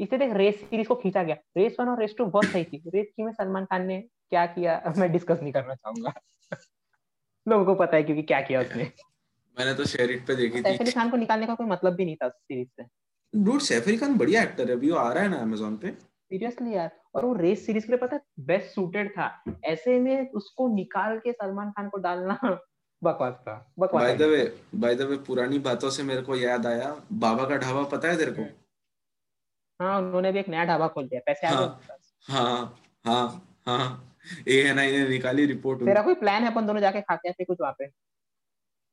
इसलिए देख रेस सीरीज़ को खींचा गया। रेस वन और रेस टू बहुत सही थी। रेस थ्री में सलमान खान ने क्या किया मैं डिस्कस नहीं करना चाहूँगा। लोगों को पता है क्योंकि क्या किया उसने। मैंने तो शेरिट पे देखी सैफ अली खान को निकालने का कोई मतलब भी नहीं था सीरीज़ से। डूड सैफ अली खान बढ़िया एक्टर है। अभी वो आ रहा है ना अमेजोन पे। सीरियसली यार। और वो रेस सीरीज़ के लिए पता है बेस्ट सूटेड था। ऐसे में उसको निकाल के सलमान खान को डालना। बकवास था बकवास by the way by the way पुरानी बातों से मेरे को याद आया बाबा का ढाबा पता है तेरे को? हाँ उन्होंने भी एक नया ढाबा खोल दिया पैसे आ गए हाँ। पास। हाँ हाँ हाँ ए आई ने निकाली रिपोर्ट तेरा कोई प्लान है अपन दोनों जाके खा के आते कुछ वहाँ पे?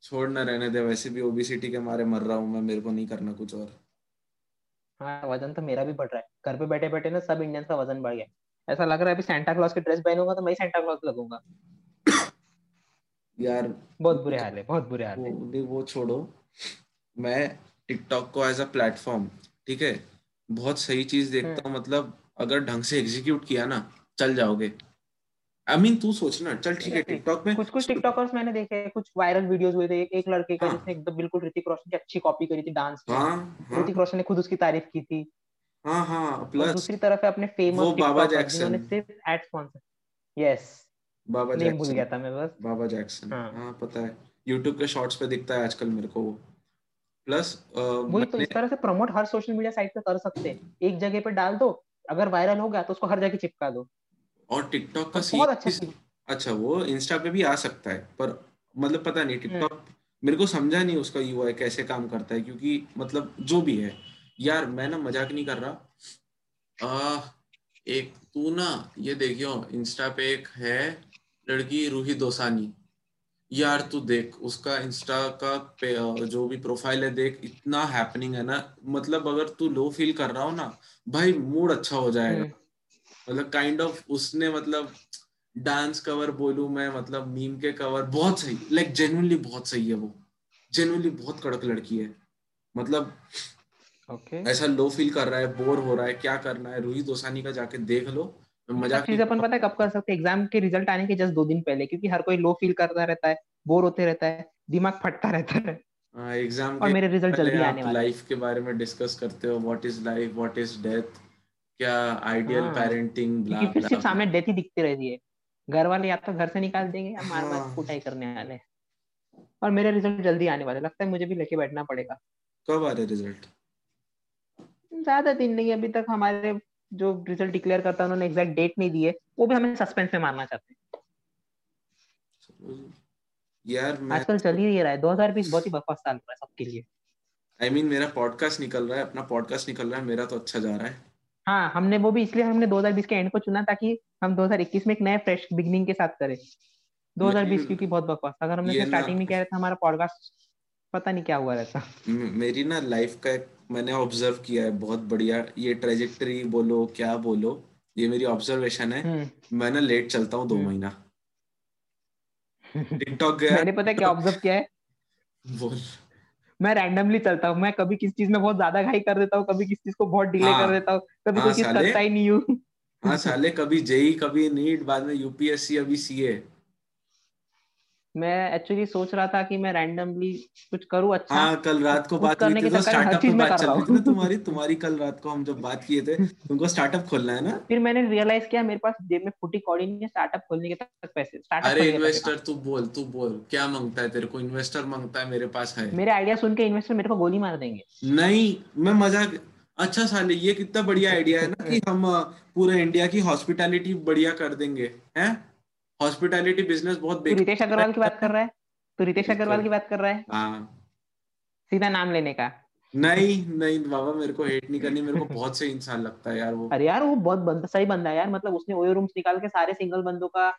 छोड़ ना रहने दे वैसे भी ओबेसिटी के मारे मर रहा हूँ मैं मेरे को नहीं करना कुछ और। हाँ वज़न तो मेरा भी बढ़ रहा है। घर पे बैठे बैठे ना सब इंडियंस का वज़न बढ़ गया। ऐसा लग रहा है अभी सेंटा क्लॉज की ड्रेस पहनूँगा तो मैं सेंटा क्लॉज लगूँगा। यार बहुत बुरे हाल है बहुत बुरे हाल है। वो वो छोड़ो। मैं टिकटॉक को एज अ प्लेटफॉर्म ठीक है बहुत सही चीज़ देखता हूँ मतलब अगर ढंग से एग्जीक्यूट किया ना चल जाओगे। आई मीन तू सोचना चल ठीक है टिकटॉक में कुछ कुछ टिकटॉकर्स मैंने देखे हैं, कुछ वायरल वीडियोस हुए थे एक, एक लड़के का हाँ। जिसने एकदम बिल्कुल ऋतिक रोशन की अच्छी कॉपी करी थी डांस में हाँ हाँ। ऋतिक रोशन ने खुद उसकी तारीफ़ की थी। हाँ हाँ प्लस दूसरी तरफ़ है अपने फ़ेमस वो बाबा जैक्सन। सिर्फ़ ad sponsor yes Baba name भूल गया था मैं बस। बाबा जैक्सन। हाँ। हाँ पता है। यूट्यूब के शॉर्ट्स पे दिखता है आजकल मेरे को वो। प्लस वही तो इस तरह से प्रमोट हर सोशल मीडिया साइट पे कर सकते हैं। एक जगह पे डाल दो अगर वायरल हो गया तो उसको हर जगह चिपका दो। और टिकटॉक का बहुत अच्छा सीन अच्छा वो इंस्टा पे भी आ सकता है पर मतलब पता नहीं टिकटॉक मेरे को समझा नहीं उसका यूआई कैसे काम करता है क्योंकि मतलब जो भी है यार मैं ना मज़ाक नहीं कर रहा। आ, एक तू ना ये देखियो इंस्टा पे एक है लड़की रूही दोसानी। यार तू देख उसका इंस्टा का पे, जो भी प्रोफ़ाइल है देख इतना हैपनिंग है ना। मतलब अगर तू लो फील कर रहा हो ना भाई मूड अच्छा हो जाएगा। हम्म, मतलब काइंड ऑफ़ उसने मतलब डांस कवर बोलू मैं मतलब मीम के कवर बहुत सही लाइक जेन्युइनली बहुत सही है वो। जेन्युइनली बहुत कड़क लड़की है। मतलब ओके ऐसा लो फील कर रहा है बोर हो रहा है क्या करना है? रूही दोसानी का जाके देख लो मज़ाक चीज़ अपन पता है कब कर सकते एग्ज़ाम के रिज़ल्ट आने के जस्ट दो दिन पहले क्योंकि हर कोई लो फील करता रहता है बोर होते रहता है दिमाग फटता रहता है। एग्ज़ाम और मेरे रिज़ल्ट जल्दी आने वाले लाइफ के बारे में डिस्कस करते हो what is life what is death क्या आइडियल पेरेंटिंग ब्ला फिर सिर्फ़ सामने डेथ ही दिखती रहती है। घर वाले या तो घर से निकाल देंगे या मार मार हाँ। कुटाई करने वाले। और मेरे रिज़ल्ट जल्दी आने वाले। लगता है मुझे भी लेके बैठना पड़ेगा। कब आ रहे रिज़ल्ट ज़्यादा दिन नहीं अभी तक हमारे जो रिज़ल्ट डिक्लेयर करता है उन्होंने एग्जैक्ट डेट नहीं दी है। वो भी हमें सस्पेंस में मारना चाहते हैं। यार मैं आजकल चल ही ये रहा है। 2020 बहुत ही बकवास साल रहा है सबके लिए। आई I मीन mean, मेरा पॉडकास्ट निकल रहा है। अपना पॉडकास्ट निकल रहा है। मेरा तो अच्छा जा रहा है। हाँ हमने वो भी इसलिए हमने 2020 के एंड को चुना ताकि हम 2021 में एक नए फ्रेश बिगिनिंग के साथ करें। 2020 क्योंकि बहुत बकवास अगर हमने स्टार्टिंग में किया रहता हमारा पॉडकास्ट पता नहीं क्या हुआ रहता। मेरी ना लाइफ का एक मैंने ऑब्ज़र्व किया है बहुत बढ़िया। ये ट्रेजेक्टरी बोलो क्या बोलो ये मेरी ऑब्जर्वेशन है। हम्म। मैं ना लेट चलता हूँ दो हम्म। महीना। टिकटॉक गया। मैंने पता क्या ऑब्ज़र्व किया है? बोल। मैं रैंडमली चलता हूँ मैं कभी किस चीज़ में बहुत ज़्यादा घाई कर देता हूँ कभी किस चीज़ को बहुत डिले कर हाँ। देता हूँ कभी हाँ कोई चीज़ करता ही नहीं हूँ। हाँ साले कभी जेई कभी नीट बाद में यूपीएससी अभी सीए मैं एक्चुअली सोच रहा था कि मैं रैंडमली कुछ करूँ अच्छा। हाँ कल रात को बात करने के तो स्टार्टअप पे बात चल रही थी ना तुम्हारी तुम्हारी कल रात को हम जब बात किए थे तुमको स्टार्टअप खोलना है ना? फिर मैंने रियलाइज़ किया मेरे पास जेब में फुटी कौड़ी नहीं है स्टार्टअप खोलने के तक पैसे स्टार्टअप अरे के इन्वेस्टर तू बोल तू बोल क्या माँगता है तेरे को? इन्वेस्टर माँगता है मेरे पास है। मेरे आइडिया सुन के इन्वेस्टर मेरे को गोली मार देंगे। नहीं मैं मज़ाक अच्छा साले ये कितना बढ़िया आइडिया है ना कि हम पूरे इंडिया की हॉस्पिटैलिटी बढ़िया कर देंगे हैं? हॉस्पिटैलिटी बिज़नेस बहुत रितेश अग्रवाल की बात कर रहा है? तू रितेश अग्रवाल की बात कर रहा है? हाँ। सीधा नाम लेने का। नहीं नहीं बाबा मेरे को हेट नहीं करनी मेरे को बहुत सही इंसान लगता है यार वो। अरे यार वो बहुत बंदा सही बंदा है यार मतलब उसने ओयो रूम्स निकाल के सारे सिंगल बंदों का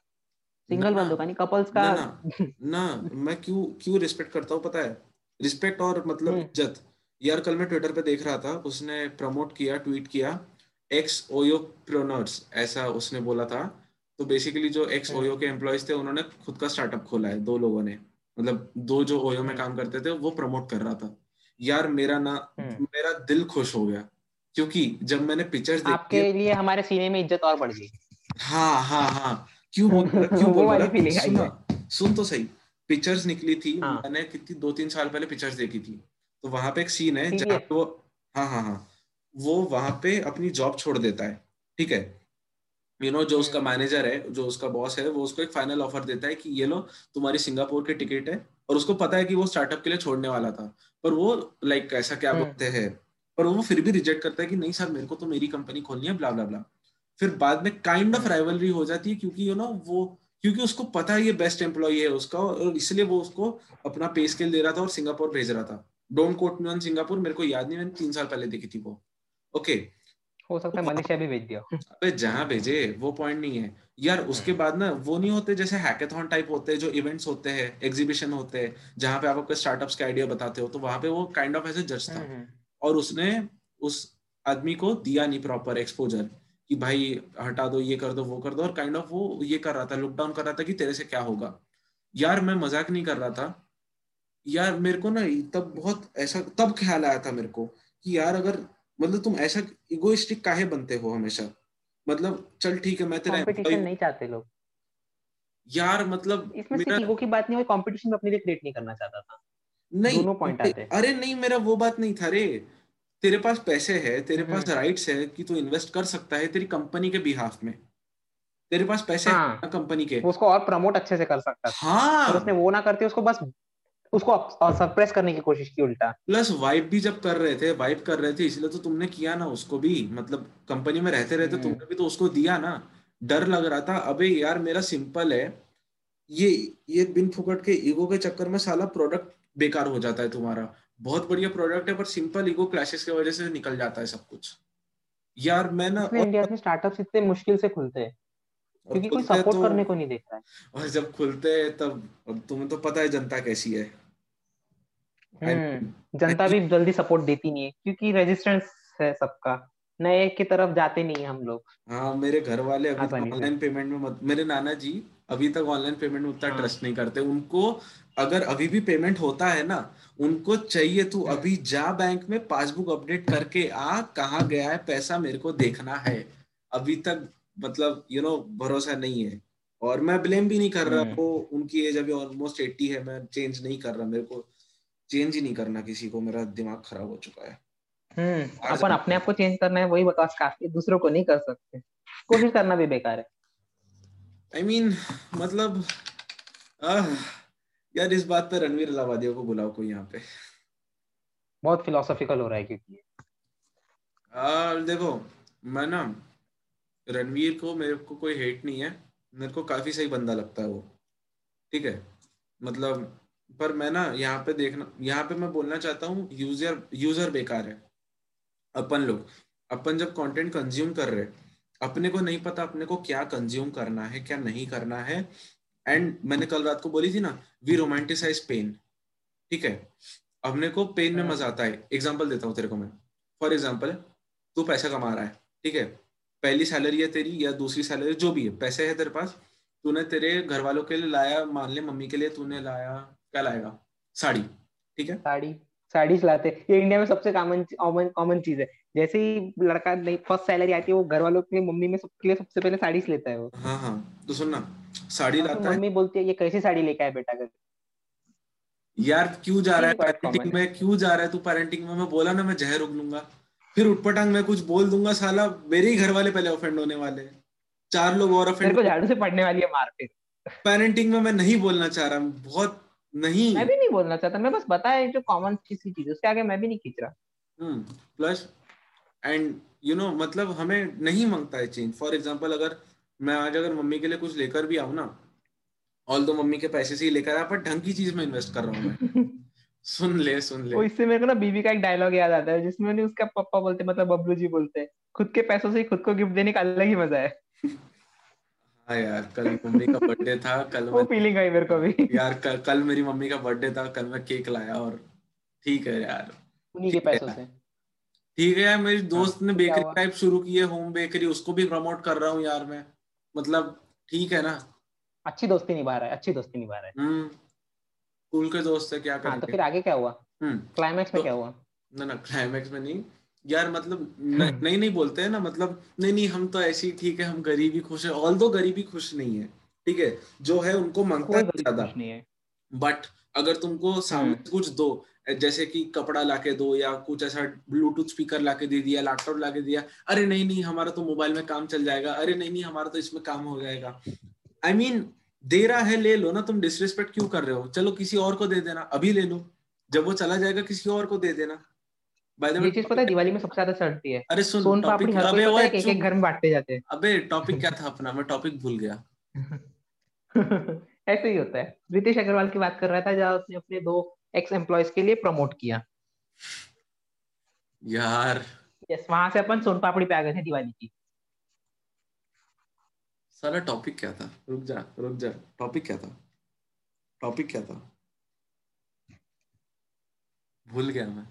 सिंगल बंदों का नहीं कपल्स का ना ना मैं क्यों क्यों रिस्पेक्ट करता हूँ पता है? रिस्पेक्ट और मतलब हम्म। इज़्ज़त। यार कल मैं ट्विटर पे देख रहा था उसने प्रमोट किया ट्वीट किया एक्स ओयो प्रोनर्स ऐसा उसने बोला था। तो बेसिकली जो एक्स ओयो के एम्प्लॉयज़ थे उन्होंने खुद का स्टार्टअप खोला है दो लोगों ने। मतलब दो जो ओयो में हम्म काम करते थे वो प्रमोट कर रहा था। यार मेरा ना हम्म मेरा दिल खुश हो गया क्योंकि जब मैंने पिक्चर्स देखी आपके लिए हमारे सीने में इज़्ज़त और बढ़ गई। हाँ हाँ हाँ। क्यों बोल रहा क्यों बोल रहा? सुना सुन तो सही। पिक्चर्स निकली थी हाँ। मैंने कितनी दो तीन साल पहले पिक्चर्स देखी थी। तो वहाँ पे एक सीन है जहाँ पे वो हाँ हाँ हाँ। वो वहाँ पे अपनी जॉब छोड़ देता है ठीक है? यू नो जो उसका मैनेजर है जो उसका बॉस है वो उसको एक फाइनल ऑफ़र देता है कि ये लो तुम्हारी सिंगापुर की टिकट है और उसको पता है कि वो स्टार्टअप के लिए छोड़ने वाला था। पर वो लाइक like, ऐसा क्या हम्म बोलते हैं? पर वो फिर भी रिजेक्ट करता है कि नहीं सर मेरे को तो मेरी कंपनी खोलनी है ब्ला ब्ला ब्ला फिर बाद में काइंड ऑफ़ राइवलरी हो जाती है क्योंकि यू नो वो क्योंकि उसको पता है ये बेस्ट एम्प्लॉय है उसका और इसलिए वो उसको अपना पे स्केल दे रहा था और सिंगापुर भेज रहा था। Don't quote me on Singapore मेरे को याद नहीं मैंने तीन साल पहले देखी थी वो। ओके हो सकता है मलेशिया भी भेज दिया अबे जहाँ भेजे वो पॉइंट नहीं है। यार उसके बाद ना वो नहीं होते जैसे हैकेथॉन टाइप होते हैं जो इवेंट्स होते हैं एग्जीबिशन होते हैं जहाँ पे आप आपके स्टार्टअप्स के आइडिया बताते हो तो वहाँ पे वो काइंड ऑफ़ ऐसे जज था। हम्म और उसने उस आदमी को दिया नहीं प्रॉपर एक्सपोजर कि भाई हटा दो ये कर दो वो कर दो और काइंड ऑफ़ वो ये कर रहा था लुक डाउन कर रहा था कि तेरे से क्या होगा। यार मैं मज़ाक नहीं कर रहा था। यार मेरे को ना तब बहुत ऐसा तब ख्याल आया था मेरे को कि यार अगर मतलब तुम ऐसा इगोइस्टिक काहे बनते हो हमेशा? मतलब चल ठीक है मैं तेरा कंपटीशन नहीं चाहते लोग। यार मतलब इसमें मेरा ईगो की बात नहीं हुई कंपटीशन अपने लिए क्रिएट नहीं करना चाहता था। नहीं दोनों पॉइंट आते हैं। अरे नहीं मेरा वो बात नहीं था रे। तेरे पास पैसे है तेरे पास हम्म। राइट्स है कि तू इन्वेस्ट कर सकता है तेरी कंपनी के बिहाफ में। तेरे पास पैसे हाँ कंपनी के। उसको और प्रमोट अच्छे से कर सकता हाँ। उसने वो ना करते उसको बस उसको सरप्रेस करने की कोशिश की उल्टा। प्लस वाइप भी जब कर रहे थे वाइप कर रहे थे इसलिए तो तुमने किया ना उसको भी। मतलब कंपनी में रहते रहते हम्म। तुमने भी तो उसको दिया ना। डर लग रहा था अबे यार मेरा सिंपल है। ये ये बिन फुकट के ईगो के चक्कर में साला प्रोडक्ट बेकार हो जाता है तुम्हारा। बहुत बढ़िया प्रोडक्ट है पर सिंपल ईगो क्लैशेस की वजह से निकल जाता है सब कुछ। यार मैं ना इंडिया में स्टार्टअप्स इतने मुश्किल से खुलते हैं। क्योंकि कोई सपोर्ट तो, करने को नहीं देख रहा है। और जब खुलते हैं तब तुम्हें तो पता है जनता कैसी है। हम्म जनता भी जल्दी सपोर्ट देती नहीं है क्योंकि रेजिस्टेंस है सबका। नए की तरफ़ जाते नहीं हम लोग। हाँ मेरे घर वाले अभी ऑनलाइन पेमेंट में मत मेरे नाना जी अभी तक ऑनलाइन पेमेंट में उतना हाँ. ट्रस्ट नहीं करते। उनको अगर अभी भी पेमेंट होता है ना उनको चाहिए तू हाँ। अभी जा बैंक में पासबुक अपडेट करके आ कहा गया है पैसा मेरे को देखना है। अभी तक मतलब यू नो भरोसा नहीं है। और मैं ब्लेम भी नहीं कर रहा हाँ। वो उनकी एज अभी ऑलमोस्ट एट्टी है मैं चेंज नहीं कर रहा। मेरे को चेंज ही नहीं करना किसी को मेरा दिमाग खराब हो चुका है। हम्म अपन अपने आप को चेंज करना है वही बकवास काफ़ी दूसरों को नहीं कर सकते। कोशिश करना भी बेकार है। आई I मीन mean, मतलब आ, यार इस बात पे रणवीर लावादियों को बुलाओ कोई यहाँ पे। बहुत फिलोसॉफिकल हो रहा है क्योंकि आ, देखो मैं ना रणवीर को मेरे को कोई हेट नहीं है। मेरे को काफ़ी सही बंदा लगता है वो। ठीक है? मतलब पर मैं ना यहाँ पे देखना यहाँ पे मैं बोलना चाहता हूँ यूज़र यूज़र बेकार है। अपन लोग अपन जब कंटेंट कंज्यूम कर रहे अपने को नहीं पता अपने को क्या कंज्यूम करना है क्या नहीं करना है। एंड मैंने कल रात को बोली थी ना वी रोमांटिसाइज पेन ठीक है? अपने को पेन में हाँ। मज़ा आता है। एग्ज़ाम्पल देता हूँ तेरे को मैं। फॉर एग्ज़ाम्पल तू पैसा कमा रहा है। ठीक है? पहली सैलरी है तेरी या दूसरी सैलरी जो भी है पैसे है तेरे पास तूने तेरे घर वालों के लिए लाया मान ले मम्मी के लिए तूने लाया क्या लाएगा? साड़ी ठीक है? साड़ी साड़ीज लाते ये इंडिया में सबसे कॉमन कॉमन चीज़ है। जैसे ही लड़का नहीं फ़र्स्ट सैलरी आती है वो घर वालों के लिए मम्मी में सबके लिए सबसे पहले साड़ीज लेता है वो। हाँ हाँ तो सुनना साड़ी हाँ, तो लाता है। मम्मी बोलती है ये कैसी साड़ी लेके आए बेटा घर? यार क्यों जा रहा है पेरेंटिंग में? क्यों जा रहा है तू पेरेंटिंग में? मैं बोला ना मैं जहर उग लूँगा। फिर उठपटांग में कुछ बोल दूँगा साला मेरे ही घर वाले पहले ऑफेंड होने वाले चार लोग और ऑफेंड को झाड़ू से पड़ने वाली है मार फिर पेरेंटिंग में मैं नहीं बोलना चाह रहा बहुत नहीं। मैं भी नहीं बोलना चाहता मैं बस बताया जो कॉमन चीज़ की चीज़ उसके आगे मैं भी नहीं खींच रहा। Hmm plus and you know मतलब हमें नहीं माँगता है चेंज फॉर एग्जांपल अगर मैं आज अगर मम्मी के लिए कुछ लेकर भी आऊँ ना ऑल दो मम्मी के पैसे से ही लेकर आया पर ढंग की चीज़ में इन्वेस्ट कर रहा हूँ मैं। सुन ले सुन ले। वो इससे मेरे को ना बीबी का एक डायलॉग याद आता है जिसमें नहीं उसका पापा बोलते मतलब बबलू जी बोलते हैं खुद के पैसों से खुद को गिफ्ट देने का अलग ही मज़ा है। हाँ यार कल मम्मी का बर्थडे था कल वो फीलिंग आई मेरे को भी। यार कल कल मेरी मम्मी का बर्थडे था कल मैं केक लाया और ठीक है यार। उन्हीं के पैसों से। ठीक है यार मेरी हाँ, दोस्त ने बेकरी टाइप शुरू की है होम बेकरी उसको भी प्रमोट कर रहा हूँ यार मैं। मतलब ठीक है ना? अच्छी दोस्ती निभा रहा है अच्छी दोस्ती निभा रहा है। हम्म। स्कूल के दोस्त है क्या करेंगे हाँ, तो फिर आगे क्या हुआ? क्लाइमैक्स में तो क्या हुआ? ना ना क्लाइमैक्स में नहीं। यार मतलब नहीं नहीं बोलते हैं ना मतलब नहीं नहीं हम तो ऐसे ही ठीक है हम गरीबी खुश है। ऑल दो गरीबी खुश नहीं है ठीक है? जो है उनको माँगता है ज़्यादा। बट अगर तुमको सामने हम्म। कुछ दो जैसे कि कपड़ा लाके दो या कुछ ऐसा ब्लूटूथ स्पीकर लाके दे दिया लैपटॉप लाके दिया अरे नहीं नहीं हमारा तो मोबाइल में काम चल जाएगा। अरे नहीं नहीं हमारा तो इसमें काम हो जाएगा। आई I मीन mean, दे रहा है ले लो ना तुम डिसरिस्पेक्ट क्यों कर रहे हो? चलो किसी और को दे देना अभी ले लो। जब वो चला जाएगा किसी और को दे देना। ये चीज़ पता है दिवाली में सबसे ज़्यादा चढ़ती है। अरे सुन सोन पापड़ी हर कोई पता एक एक घर में बांटते जाते हैं। अबे टॉपिक क्या था अपना? मैं टॉपिक भूल गया। ऐसे ही होता है। रितेश अग्रवाल की बात कर रहा था जहाँ उसने अपने दो एक्स एम्प्लॉयज़ के लिए प्रमोट किया। यार। यस वहाँ से अपन सोन पापड़ी पे आ गए थे दिवाली की। सारा टॉपिक क्या था? रुक जा रुक जा। टॉपिक क्या था? टॉपिक क्या था? भूल गया मैं।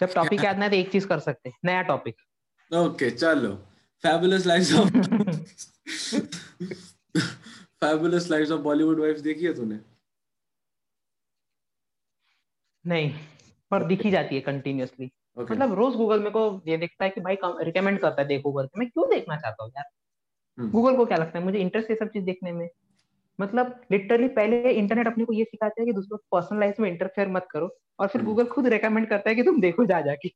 जब टॉपिक याद ना तो एक चीज़ कर सकते हैं। नया टॉपिक ओके चलो। Fabulous lives of fabulous lives of Bollywood wives देखी है तूने? नहीं पर दिखी जाती है कंटिन्यूअसली okay. मतलब रोज गूगल मेरे को ये देखता है कि भाई रिकमेंड करता है देखो करके मैं क्यों देखना चाहता हूँ यार गूगल hmm. को क्या लगता है मुझे इंटरेस्ट है सब चीज़ देखने में मतलब लिटरली पहले इंटरनेट अपने को ये सिखाते हैं कि दूसरों पर्सनल लाइफ में इंटरफेयर मत करो और फिर गूगल hmm. खुद रेकमेंड करता है कि तुम देखो जा जाके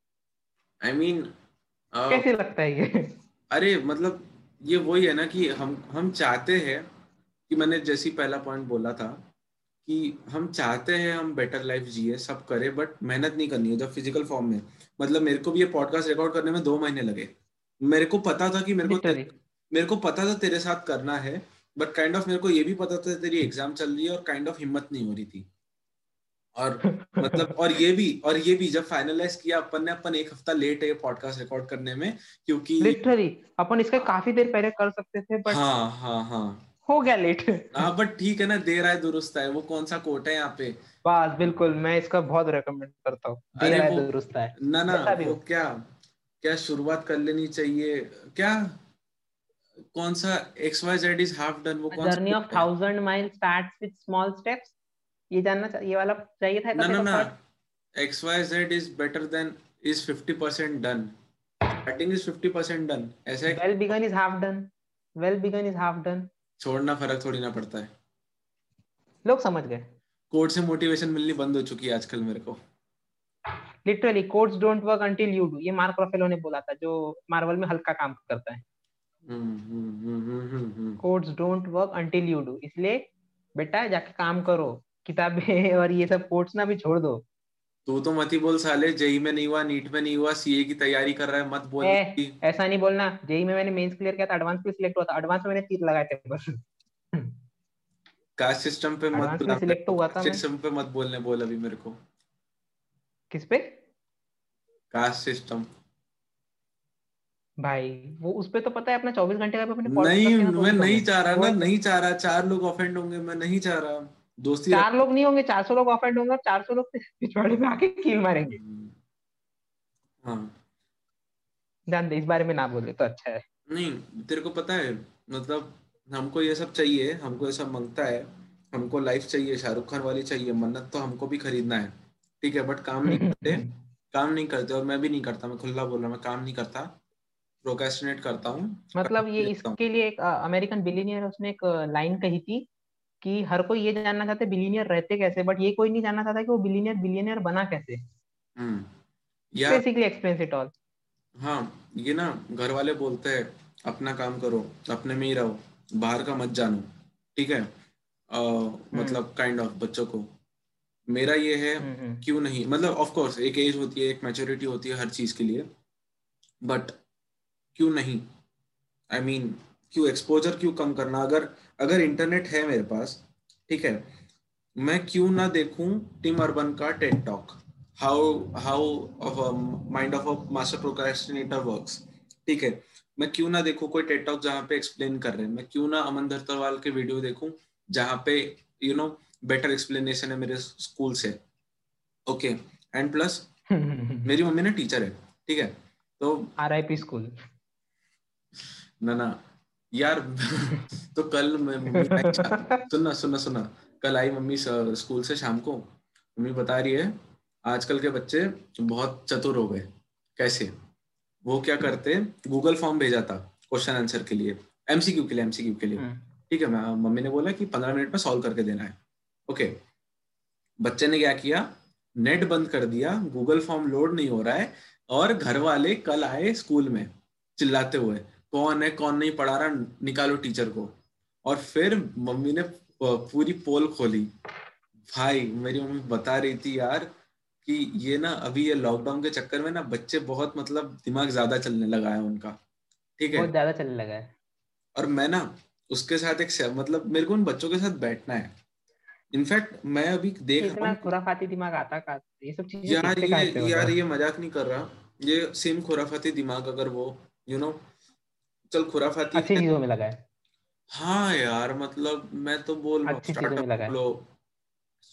I I mean mean, uh, कैसे लगता है ये अरे मतलब ये वही है ना कि हम हम चाहते हैं कि मैंने जैसी पहला पॉइंट बोला था कि हम चाहते हैं हम बेटर लाइफ जिए सब करें बट मेहनत नहीं करनी है जब फ़िज़िकल फॉर्म में। मतलब मेरे को भी ये पॉडकास्ट रिकॉर्ड करने में दो महीने लगे। मेरे को पता था कि मेरे को मेरे को पता था तेरे साथ करना है बट काइंड ऑफ़ मेरे को ये भी पता था तेरी एग्ज़ाम चल रही है और काइंड kind ऑफ़ of हिम्मत नहीं हो रही थी। और मतलब और ये भी और ये भी जब फाइनलाइज किया अपन ने अपन एक हफ़्ता लेट है पॉडकास्ट रिकॉर्ड करने में क्योंकि लिटरली अपन इसके काफ़ी देर पहले कर सकते थे बट हाँ हाँ हाँ। हो गया लेट हाँ बट ठीक है ना देर आए दुरुस्त है। वो कौन सा कोट है यहाँ पे? बस बिल्कुल मैं इसका बहुत रेकमेंड करता हूँ। अरे देर है दुरुस्त है। ना ना वो क्या क्या शुरुआत कर लेनी चाहिए? क्या? कौन सा X Y Z is half done वो कौन journey of thousand mile starts with small steps ये जानना ये वाला चाहिए था ना ना ना। X Y Z is better than is fifty percent done starting is fifty percent done ऐसे well begun is half done well begun is half done छोड़ना फ़र्क थोड़ी ना पड़ता है। लोग समझ गए। कोड से मोटिवेशन मिलनी बंद हो चुकी है आजकल मेरे को। Literally codes don't work until you do ये मार्क रफेलो ने बोला था जो मार्वल में हल्का काम करता है। Codes don't work until you do इसलिए बेटा जाके काम करो। किताबें और ये सब कोड्स ना भी छोड़ दो। तू तो मत ही बोल साले जेई में नहीं हुआ नीट में नहीं हुआ सीए की तैयारी कर रहा है मत बोल। ए, ऐसा नहीं बोलना। जेई में मैंने मेंस क्लियर किया था एडवांस में सिलेक्ट हुआ था। एडवांस में मैंने तीर लगाए थे बस। कास्ट सिस्टम पे मत बुला सिलेक्ट हुआ था सिस्टम पे मत बोलने बोल अभी मेरे को। किस पे? कास्ट सिस्टम भाई वो उस पे तो पता है अपना 24 घंटे का अपने नहीं तो मैं नहीं चाह रहा ना नहीं चाह रहा चार लोग ऑफेंड होंगे मैं नहीं चाह रहा। दोस्ती चार लोग नहीं होंगे 400 लोग ऑफेंड होंगे और 400 लोग पिछवाड़े में आके कील मारेंगे। हाँ। ध्यान दे इस बारे में ना बोले तो अच्छा है। नहीं तेरे को पता है मतलब हमको ये सब चाहिए हमको ये सब माँगता है हमको लाइफ चाहिए शाहरुख खान वाली चाहिए मन्नत तो हमको भी खरीदना है। ठीक है बट काम नहीं करते काम नहीं करते और मैं भी नहीं करता मैं खुला बोल रहा मैं काम नहीं करता प्रोकेस्टिनेट करता हूँ मतलब ये इसके लिए एक अमेरिकन बिलीनियर उसने एक लाइन कही थी कि हर कोई ये जानना चाहता है बिलीनियर रहते कैसे बट ये कोई नहीं जानना चाहता कि वो बिलीनियर बिलीनियर बना कैसे। Hmm basically explains it all हाँ ये ना घर वाले बोलते हैं अपना काम करो अपने में ही रहो बाहर का मत जानो ठीक है? अ, मतलब काइंड ऑफ़ of, बच्चों को। मेरा ये है क्यों नहीं? मतलब ऑफ़ कोर्स एक एज होती है एक मैच्योरिटी होती है हर चीज़ के लिए बट क्यों नहीं? आई I मीन mean, क्यों एक्सपोजर क्यों कम करना? अगर अगर इंटरनेट है मेरे पास ठीक है मैं क्यों ना देखूँ टिम अर्बन का TED talk how how of mind of a master procrastinator works ठीक है मैं क्यों ना देखूँ कोई टेड टॉक जहाँ पे एक्सप्लेन कर रहे हैं? मैं क्यों ना अमन धरतरवाल के वीडियो देखूँ जहाँ पे यू नो बेटर एक्सप्लेनेशन है मेरे स्कूल से? ओके एंड प्लस मेरी मम्मी ना टीचर है ठीक है तो आरआईपी स्कूल ना ना यार तो कल मैं मम्मी सुनना सुनना सुनना। कल आई मम्मी स्कूल से शाम को। मम्मी बता रही है आजकल के बच्चे बहुत चतुर हो गए। कैसे? वो क्या करते? गूगल फॉर्म भेजा था क्वेश्चन आंसर के लिए। एमसीक्यू के लिए एमसीक्यू के लिए। ठीक है मैं मम्मी ने बोला कि पंद्रह मिनट में सॉल्व करके देना है। ओके बच्चे ने क्या किया? नेट बंद कर दिया। गूगल फॉर्म लोड नहीं हो रहा है। और घर वाले कल आए स्कूल में चिल्लाते हुए। कौन है कौन नहीं पढ़ा रहा निकालो टीचर को। और फिर मम्मी ने पूरी पोल खोली। भाई मेरी मम्मी बता रही थी यार कि ये ना अभी ये लॉकडाउन के चक्कर में ना बच्चे बहुत मतलब दिमाग ज़्यादा चलने लगा है उनका। ठीक है? बहुत ज़्यादा चलने लगा है। और मैं ना उसके साथ एक मतलब मेरे को उन बच्चों के साथ बैठना है। इनफैक्ट मैं अभी देख रहा इतना हूँ खुराफाती दिमाग आता का ये सब चीज़ें यार ये यार ये मज़ाक नहीं कर रहा। ये सेम खुराफाती दिमाग अगर वो यू नो चल खुराफाती अच्छी चीज़ों में लगा है। हाँ यार मतलब मैं तो बोल अच्छी चीज़ों में लगा है।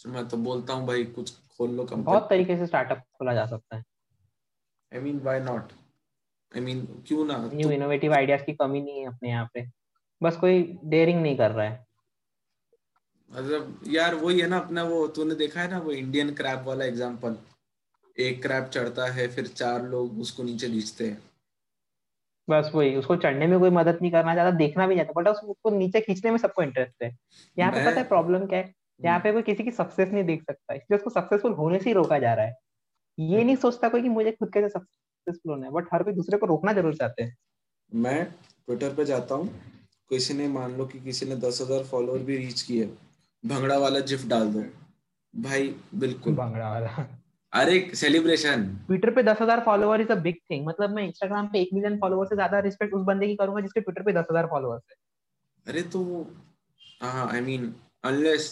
मैं तो बोलता हूँ भाई कुछ खोल लो बहुत तरीके से स्टार्टअप खोला जा सकता है। I mean why not I mean क्यों ना? न्यू इनोवेटिव आइडियाज़ की कमी नहीं है अपने यहाँ पे। बस कोई डेयरिंग नहीं कर रहा है। मतलब यार वही है ना अपना वो तूने देखा है ना वो इंडियन क्रैप वाला एग्जांपल एक क्रैप चढ़ता है फिर चार लोग उसको नीचे खींचते हैं। बस वही उसको चढ़ने में कोई मदद नहीं करना चाहता देखना भी चाहता बट उसको नीचे खींचने में सबको इंटरेस्ट है। यहाँ पे पता है प्रॉब्लम क्या है? यहाँ पे कोई किसी की सक्सेस नहीं देख सकता इसलिए उसको सक्सेसफुल होने से ही रोका जा रहा है। ये नहीं सोचता कोई कि मुझे खुद कैसे सक्सेसफुल होना है बट हर कोई दूसरे को रोकना ज़रूर चाहते हैं। मैं ट्विटर पे जाता हूँ किसी ने मान लो कि किसी ने दस हज़ार फॉलोअर भी रीच किए भंगड़ा वाला जिफ डाल दो। भाई बिल्कुल। भंगड़ा वाला। अरे सेलिब्रेशन ट्विटर पे दस हज़ार follower is a big thing मतलब मैं इंस्टाग्राम पे एक मिलियन फॉलोअर से ज़्यादा रिस्पेक्ट उस बंदे की करूँगा जिसके ट्विटर पे दस हज़ार फॉलोअर्स है। अरे तो हाँ I mean unless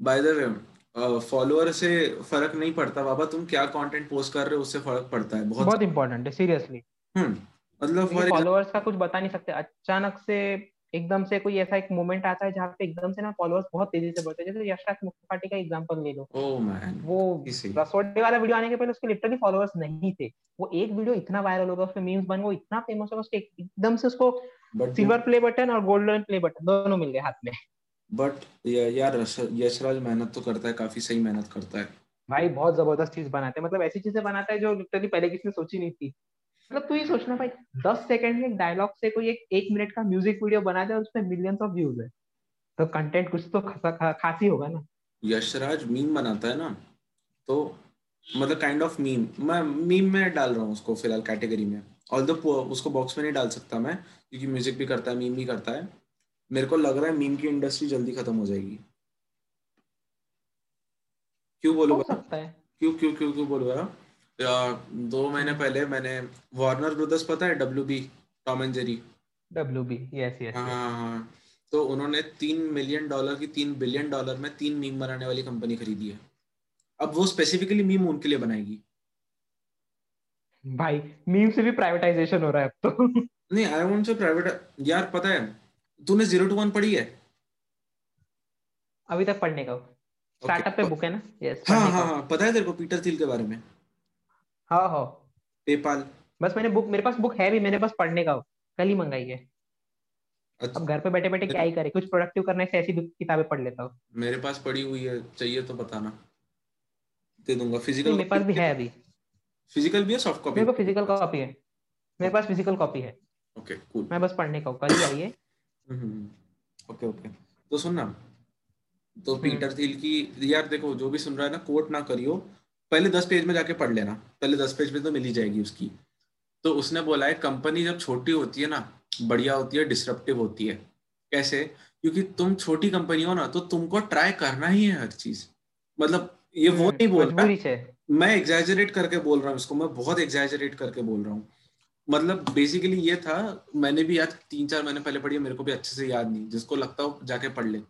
by the way follower से फ़र्क नहीं पड़ता। बाबा तुम क्या कंटेंट पोस्ट कर रहे हो उससे फ़र्क पड़ता है बहुत। बहुत इंपॉर्टेंट है सीरियसली हम्म मतलब फॉलोअर्स का कुछ बता नहीं सकते। अचानक से एकदम से कोई ऐसा एक मोमेंट आता है जहाँ पे एकदम से ना फॉलोअर्स बहुत तेज़ी से बढ़ते हैं। जैसे यशराज मुखर्जी का एग्जांपल ले लो। ओ मैन वो रसोड़े वाला वीडियो आने के पहले उसके लिटरली फॉलोअर्स नहीं थे। वो एक वीडियो इतना वायरल हो गया उसमें मीम्स बन गए इतना फ़ेमस हो गया उसके एकदम से उसको सिल्वर प्ले बटन और गोल्डन प्ले बटन दोनों मिल गए हाथ में। बट यार यशराज मेहनत तो करता है काफ़ी सही मेहनत करता है। भाई बहुत ज़बरदस्त चीज़ बनाते हैं। मतलब ऐसी चीज़ें बनाता है जो लिटरली पहले किसी ने सोची नहीं थी। मतलब तू ये सोचना भाई दस सेकंड के डायलॉग से कोई एक एक मिनट का म्यूज़िक वीडियो बना दे और उसमें मिलियंस ऑफ़ व्यूज़ है। तो कंटेंट कुछ तो खा, खासी होगा ना। यशराज मीम बनाता है ना तो मतलब काइंड ऑफ़ मीम मैं मीम में डाल रहा हूँ उसको फ़िलहाल कैटेगरी में। ऑल उसको बॉक्स में नहीं डाल सकता मैं क्योंकि म्यूज़िक भी करता है मीम भी करता है। मेरे को लग रहा है मीम की इंडस्ट्री जल्दी खत्म हो जाएगी। क्यों बोलो सकता है। क्यों क्यों क्यों क्यों बोलो दो महीने पहले मैंने वार्नर ब्रदर्स पता है W B Tom and Jerry W B yes yes हाँ हाँ तो उन्होंने तीन मिलियन डॉलर की तीन बिलियन डॉलर में तीन मीम बनाने वाली कंपनी खरीदी है। अब वो स्पेसिफिकली मीम उनके लिए बनाएगी। भाई मीम से भी प्राइवेटाइजेशन हो रहा है अब तो। नहीं आई वांट टू प्राइवेट यार पता है तूने ज़ीरो टू वन पढ़ी है? अभी तक पढ़ने का स्टार्टअप okay. पे बुक है ना? यस हाँ हाँ हाँ। पता है तेरे को पीटर थिल के बारे में? हाँ हाँ। पेपाल। बस मैंने बुक मेरे पास बुक है भी मेरे पास पढ़ने का। कल ही मंगाई है। अच्छा। अब घर पे बैठे बैठे क्या ही करे? कुछ प्रोडक्टिव करने से ऐसी किताबें पढ़ लेता हूँ। मेरे पास पढ़ी हुई है चाहिए तो बताना। दे दूँगा। फ़िज़िकल मेरे पास भी है अभी। फ़िज़िकल भी है सॉफ्ट कॉपी मेरे पास फ़िज़िकल कॉपी है। मेरे पास फ़िज़िकल कॉपी है। ओके कूल मैं बस पढ़ने का कल ही आई है। ओके ओके तो सुन ना तो पीटर हम्म। थिल की यार देखो जो भी सुन रहा है ना कोट ना करियो। पहले दस पेज में जाके पढ़ लेना। पहले दस पेज में तो मिल ही जाएगी उसकी। तो उसने बोला है कंपनी जब छोटी होती है ना बढ़िया होती है डिस्ट्रप्टिव होती है। कैसे? क्योंकि तुम छोटी कंपनी हो ना तो तुमको ट्राई करना ही है हर चीज़। मतलब ये वो हम्म, नहीं बोल रहा। मैं एग्जैजरेट करके बोल रहा हूँ इसको मैं बहुत एग्जैजरेट करके बोल रहा हूँ। मतलब बेसिकली ये था मैंने भी याद तीन चार महीने पहले पढ़ी मेरे को भी अच्छे से याद नहीं जिसको लगता हो जाके पढ़ ले।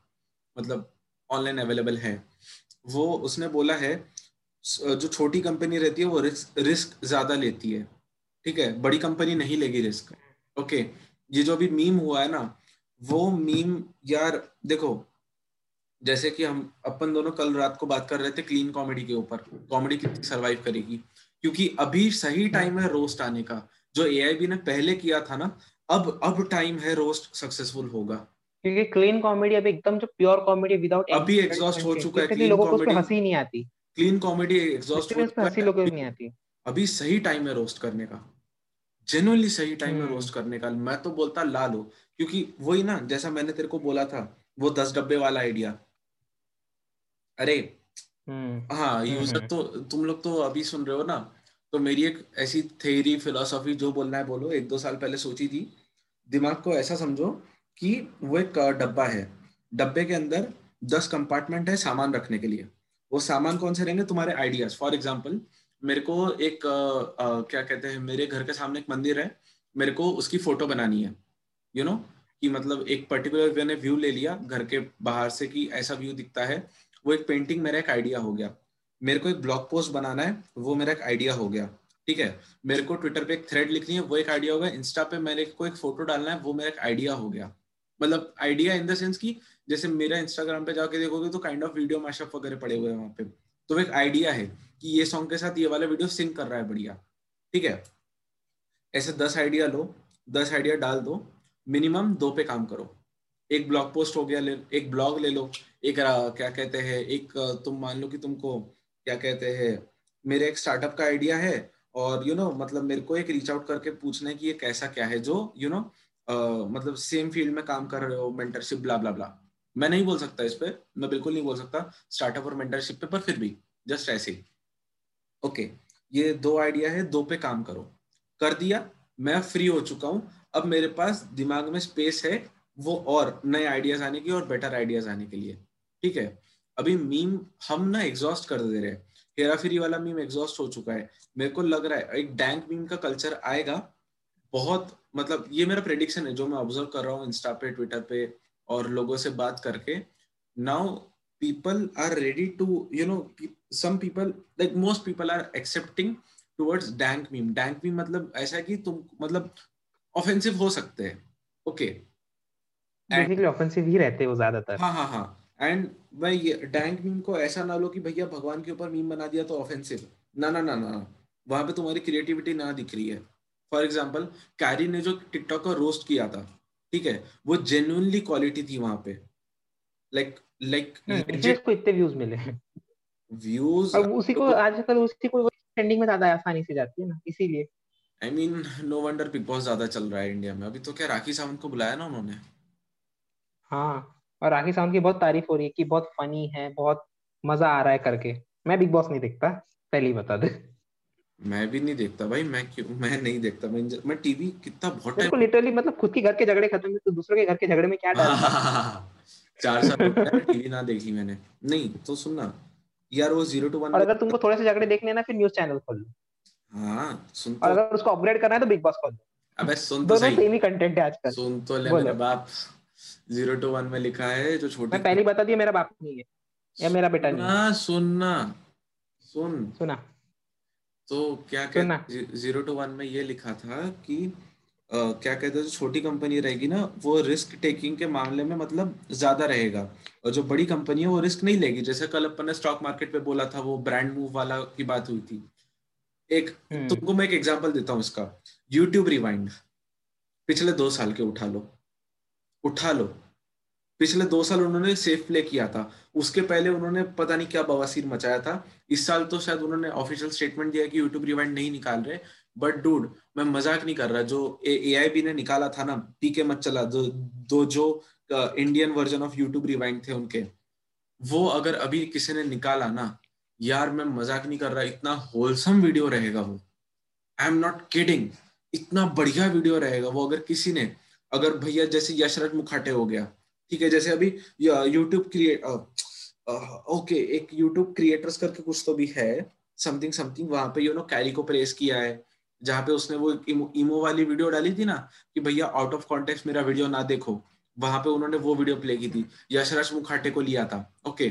मतलब ऑनलाइन अवेलेबल है। वो उसने बोला है जो छोटी कंपनी रहती है वो रिस्क रिस्क ज़्यादा लेती है। ठीक है? बड़ी कंपनी नहीं लेगी रिस्क। ओके? ये जो अभी मीम हुआ है ना वो मीम यार देखो जैसे कि हम अपन दोनों कल रात को बात कर रहे थे क्लीन कॉमेडी के ऊपर कॉमेडी कितनी सरवाइव करेगी। क्योंकि अभी सही टाइम है रोस्ट आने का। जो एआईबी ने पहले किया था ना अब अब टाइम है रोस्ट सक्सेसफुल होगा। क्योंकि क्लीन कॉमेडी अभी एकदम जो प्योर कॉमेडी विदाउट अभी एग्जॉस्ट हो चुका है क्लीन कॉमेडी हँसी नहीं आती। क्लीन कॉमेडी एग्जॉस्ट हो चुका है लोगों नहीं आती। अभी सही टाइम है रोस्ट करने का। जेनुअनली सही टाइम है रोस्ट करने का। मैं तो बोलता ला लो क्योंकि वही ना जैसा मैंने तेरे को बोला था वो दस डब्बे वाला आइडिया अरे हम्म। हाँ यूज़र हम्म, हम्म। तो तुम लोग तो अभी सुन रहे हो ना तो मेरी एक ऐसी थेरी फिलोसॉफी जो बोलना है बोलो एक दो साल पहले सोची थी। दिमाग को ऐसा समझो कि वो एक डब्बा है। डब्बे के अंदर दस कंपार्टमेंट है सामान रखने के लिए। वो सामान कौन से रहेंगे? तुम्हारे आइडियाज़ फॉर एग्ज़ाम्पल मेरे को एक आ, आ, क्या कहते हैं मेरे घर के सामने एक मंदिर है। मेरे को उसकी फ़ोटो बनानी है। You you know know? कि मतलब एक पर्टिकुलर मैंने व्यू ले लिया घर के बाहर से कि ऐसा व्यू दिखता है। वो एक पेंटिंग मेरा एक आइडिया हो गया। मेरे को एक ब्लॉग पोस्ट बनाना है वो मेरा एक आइडिया हो गया। ठीक है? मेरे को ट्विटर पे एक थ्रेड लिखनी है वो एक आइडिया हो गया। इंस्टा पे मेरे को एक फ़ोटो डालना है वो मेरा एक आइडिया हो गया। मतलब आइडिया इन द सेंस की जैसे मेरा इंस्टाग्राम पे जाके देखोगे तो काइंड ऑफ़ वीडियो मैशअप वगैरह पड़े हुए हैं वहाँ पे। तो एक आइडिया है कि ये सॉन्ग के साथ ये वाला वीडियो सिंक कर रहा है बढ़िया। ठीक है? ऐसे दस आइडिया लो दस आइडिया डाल दो मिनिमम दो पे काम करो। एक ब्लॉग पोस्ट हो गया ले एक ब्लॉग ले लो एक क्या कहते हैं एक तुम मान लो कि तुमको क्या कहते हैं मेरे एक स्टार्टअप का आइडिया है और यू you नो know, मतलब मेरे को एक रीच आउट करके पूछना है कि ये कैसा क्या है जो यू you नो know, मतलब सेम फ़ील्ड में काम कर रहे हो मेंटरशिप ब्ला ब्ला ब्ला मैं नहीं बोल सकता इस पे, मैं बिल्कुल नहीं बोल सकता। स्टार्टअप और मेंटरशिप पे, पर फिर भी जस्ट ऐसे ही। ओके ये दो आइडिया है, दो पे काम करो। कर दिया, मैं फ्री हो चुका हूँ। अब मेरे पास दिमाग में स्पेस है, वो और नए आइडियाज़ आने की और बेटर आइडियाज़ आने के लिए। ठीक है? अभी मीम हम ना एग्जॉस्ट कर दे रहे हैं। हेरा फेरी वाला मीम एग्जॉस्ट हो चुका है। मेरे को लग रहा है, एक डैंक मीम का कल्चर आएगा। बहुत मतलब ये मेरा प्रेडिक्शन है जो मैं ऑब्ज़र्व कर रहा हूँ इंस्टा पे ट्विटर पे और लोगों से बात करके। Now people are ready to you know some people like most people are accepting towards dank meme. Dank meme मतलब ऐसा है कि तुम मतलब ऑफेंसिव हो सकते हैं। ओके बेसिकली ऑफेंसिव ही रहते हैं वो ज़्यादातर। हाँ हाँ हाँ। एंड भाई ये डैंक मीम को ऐसा ना लो कि भैया भगवान के ऊपर मीम बना दिया तो ऑफेंसिव ना ना ना ना वहाँ पे तुम्हारी क्रिएटिविटी ना दिख रही है। फॉर एग्ज़ाम्पल कैरी ने जो टिकटॉक का रोस्ट किया था ठीक है वो जेन्युइनली क्वालिटी थी वहाँ पे। लाइक लाइक को इतने व्यूज़ मिले। व्यूज़ और उसी को आजकल उसी को ट्रेंडिंग में ज़्यादा आसानी से जाती है ना इसीलिए। I mean no wonder Bigg Boss ज़्यादा चल रहा है इंडिया में। अभी तो क्या राखी सावंत को बुलाया ना उन्होंने? हाँ और राखी सावंत की बहुत तारीफ़ हो रही है कि बहुत फनी है बहुत मज़ा आ रहा है करके। मैं बिग बॉस नहीं देखता पहले ही बता दे। मैं भी नहीं देखता भाई मैं क्यों मैं नहीं देखता मैं मैं टीवी कितना बहुत टाइम लिटरली मतलब खुद के घर के झगड़े खत्म तो दूसरों के घर के झगड़े में क्या डाल चार साल टीवी ना देखी मैंने। नहीं तो सुनना यार वो ज़ीरो टू वन और अगर तुमको थोड़े से झगड़े देखने ना फिर न्यूज़ चैनल खोल लो। हाँ सुन तो। अगर उसको अपग्रेड करना है तो बिग बॉस खोल लो। अबे सुन तो सही। सेम ही कंटेंट है आजकल। सुन तो ले मेरा बाप। ज़ीरो टू वन में लिखा है जो छोटी मैं पहली बता दिया मेरा बाप नहीं है। या मेरा बेटा नहीं है। सुनना सुन। सुना। तो क्या कहते ज़ीरो टू वन में ये लिखा था कि Uh, क्या कहते हैं जो छोटी कंपनी रहेगी ना वो रिस्क टेकिंग के मामले में मतलब ज़्यादा रहेगा। और जो बड़ी कंपनी है वो रिस्क नहीं लेगी। जैसे कल अपन ने स्टॉक मार्केट पे बोला था वो ब्रांड मूव वाला की बात हुई थी। एक हम्म। तुमको मैं एक एग्जांपल देता हूँ इसका। यूट्यूब रिवाइंड पिछले दो साल के उठा लो। उठा लो। पिछले दो साल उन्होंने सेफ़ प्ले किया था। उसके पहले उन्होंने पता नहीं क्या बवासीर मचाया था। इस साल तो शायद उन्होंने ऑफिशियल स्टेटमेंट दिया कि यूट्यूब रिवाइंड नहीं निकाल रहे। बट डूड मैं मज़ाक नहीं कर रहा। जो ए आई बी ने निकाला था ना पी के मत चला। जो दो जो Indian version of YouTube Rewind थे उनके। वो अगर अभी किसी ने निकाला ना, यार मैं मज़ाक नहीं कर रहा। इतना होलसम वीडियो रहेगा वो। आई एम नॉट किडिंग इतना बढ़िया वीडियो रहेगा वो अगर किसी ने। अगर भैया जैसे यशराज मुखाटे हो गया ठीक है जैसे अभी यूट्यूब क्रिएट ओके एक यूट्यूब क्रिएटर्स करके कुछ तो भी है समथिंग समथिंग वहाँ पे यू नो कैरी को प्रेस किया है जहाँ पे उसने वो इमो, इमो वाली वीडियो डाली थी ना कि भैया आउट ऑफ़ कॉन्टेक्स्ट मेरा वीडियो ना देखो वहाँ पे उन्होंने वो वीडियो प्ले की थी यशराज मुखाटे को लिया था ओके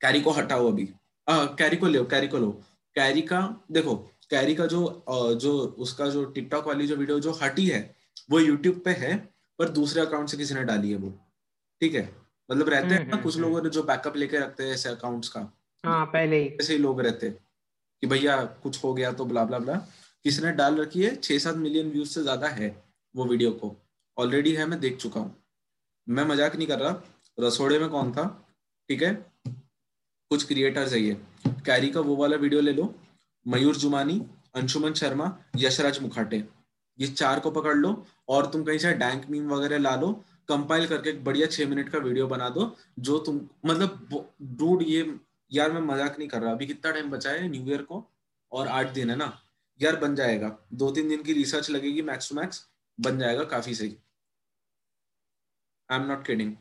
कैरी को हटाओ अभी आ, कैरी को लो कैरी को लो कैरी का देखो कैरी का जो जो उसका जो टिकटॉक वाली जो वीडियो जो हटी है वो यूट्यूब पे है पर दूसरे अकाउंट से किसी ने डाली है वो। ठीक है? मतलब रहते हैं ना हम्म, कुछ हम्म, लोगों ने जो बैकअप लेके रखते हैं ऐसे अकाउंट्स का। हाँ पहले ही। ऐसे ही लोग रहते कि भैया कुछ हो गया तो ब्ला ब्ला ब्ला किसी ने डाल रखी है छह सात मिलियन व्यूज़ से ज़्यादा है वो वीडियो को। ऑलरेडी है मैं देख चुका हूँ। मैं मज़ाक नहीं कर रहा। रसोड़े में कौन था? ठीक है? कुछ क्रिएटर्स है ये। कैरी का वो वाला वीडियो ले लो। मयूर जुमानी अंशुमन शर्मा यशराज मुखाटे। ये चार को पकड़ लो और तुम कहीं से डैंक मीम वगैरह ला लो कंपाइल करके एक बढ़िया छह मिनट का वीडियो बना दो, जो तुम मतलब डूड ये, यार मैं मज़ाक नहीं कर रहा, अभी कितना टाइम बचा है न्यू ईयर को? और आठ दिन है ना? यार बन जाएगा। दो तीन दिन की रिसर्च लगेगी मैक्स टू मैक्स बन जाएगा काफ़ी सही। आई एम नॉट किडिंग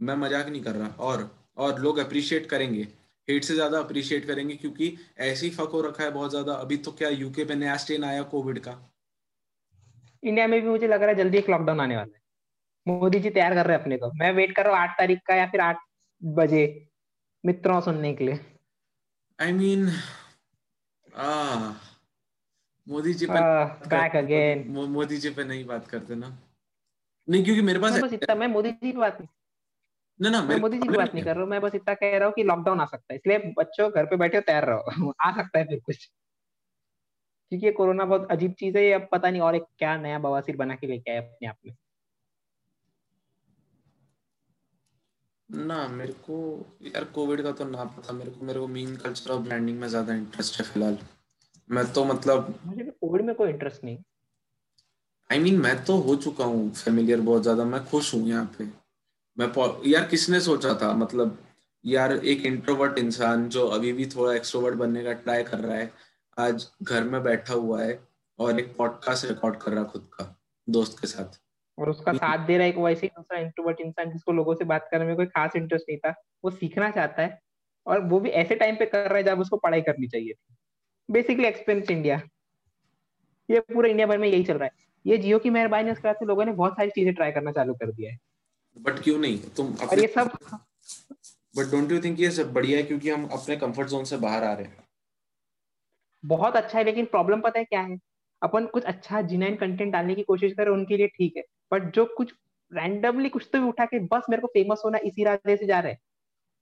मैं मज़ाक नहीं कर रहा। और और लोग अप्रिशिएट करेंगे। हेट से ज़्यादा अप्रिशिएट करेंगे क्योंकि ऐसे ही फक हो रखा है बहुत ज़्यादा। अभी तो क्या यूके पे नया स्टेन आया कोविड का? इंडिया में भी मुझे लग रहा है जल्दी एक लॉकडाउन आने वाला है। मोदी जी तैयार कर रहे हैं अपने को। मैं वेट कर रहा हूँ आठ तारीख का या फिर आठ बजे मित्रों सुनने के लिए। आई मीन मोदी जी पे बैक अगेन मोदी जी पे नहीं बात करते ना। नहीं क्योंकि मेरे पास बस इतना मैं मोदी जी की बात नहीं ना ना मैं मोदी जी की बात नहीं कर रहा हूँ। मैं बस इतना कह रहा हूँ कि लॉकडाउन आ सकता है। इसलिए बच्चों घर पे बैठे तैयार रहो। आ सकता है फिर कुछ। क्योंकि ये कोरोना बहुत अजीब चीज़ है अब पता नहीं और एक क्या नया बवासीर बना के लेके आए अपने आप में। ना मेरे को यार कोविड का तो ना पता मेरे को मेरे को मीम कल्चर और ब्रांडिंग में ज़्यादा इंटरेस्ट है फ़िलहाल। मैं तो मतलब मुझे भी कोविड में कोई इंटरेस्ट नहीं। आई I मीन mean, मैं तो हो चुका हूँ फेमिलियर बहुत ज़्यादा मैं खुश हूँ यहाँ पे। मैं यार किसने सोचा था मतलब यार एक इंट्रोवर्ट इंसान जो अभी भी थोड़ा एक्सट्रोवर्ट बनने का ट्राई कर रहा है आज घर में बैठा हुआ है और एक पॉडकास्ट रिकॉर्ड कर रहा खुद का दोस्त के साथ। और उसका साथ दे रहा है एक वैसे ही दूसरा इंट्रोवर्ट इंसान जिसको लोगों से बात करने में कोई खास इंटरेस्ट नहीं था वो सीखना चाहता है और वो भी ऐसे टाइम पे कर रहा है जब उसको पढ़ाई करनी चाहिए थी। बेसिकली एक्सपेंस इंडिया ये पूरे इंडिया भर में यही चल रहा है। ये जियो की मेहरबानी उसके बाद लोगों ने बहुत सारी चीज़ें ट्राई करना चालू कर दिया है। बट क्यों नहीं? तुम और ये सब बट डोंट यू थिंक ये सब बढ़िया है क्योंकि हम अपने कंफर्ट जोन से बाहर आ रहे हैं? बहुत अच्छा है लेकिन प्रॉब्लम पता है क्या है? अपन कुछ अच्छा जिनाइन कंटेंट डालने की कोशिश करें उनके लिए ठीक है। बट जो कुछ रैंडमली कुछ तो भी उठा के बस मेरे को फ़ेमस होना इसी रास्ते से जा रहे हैं।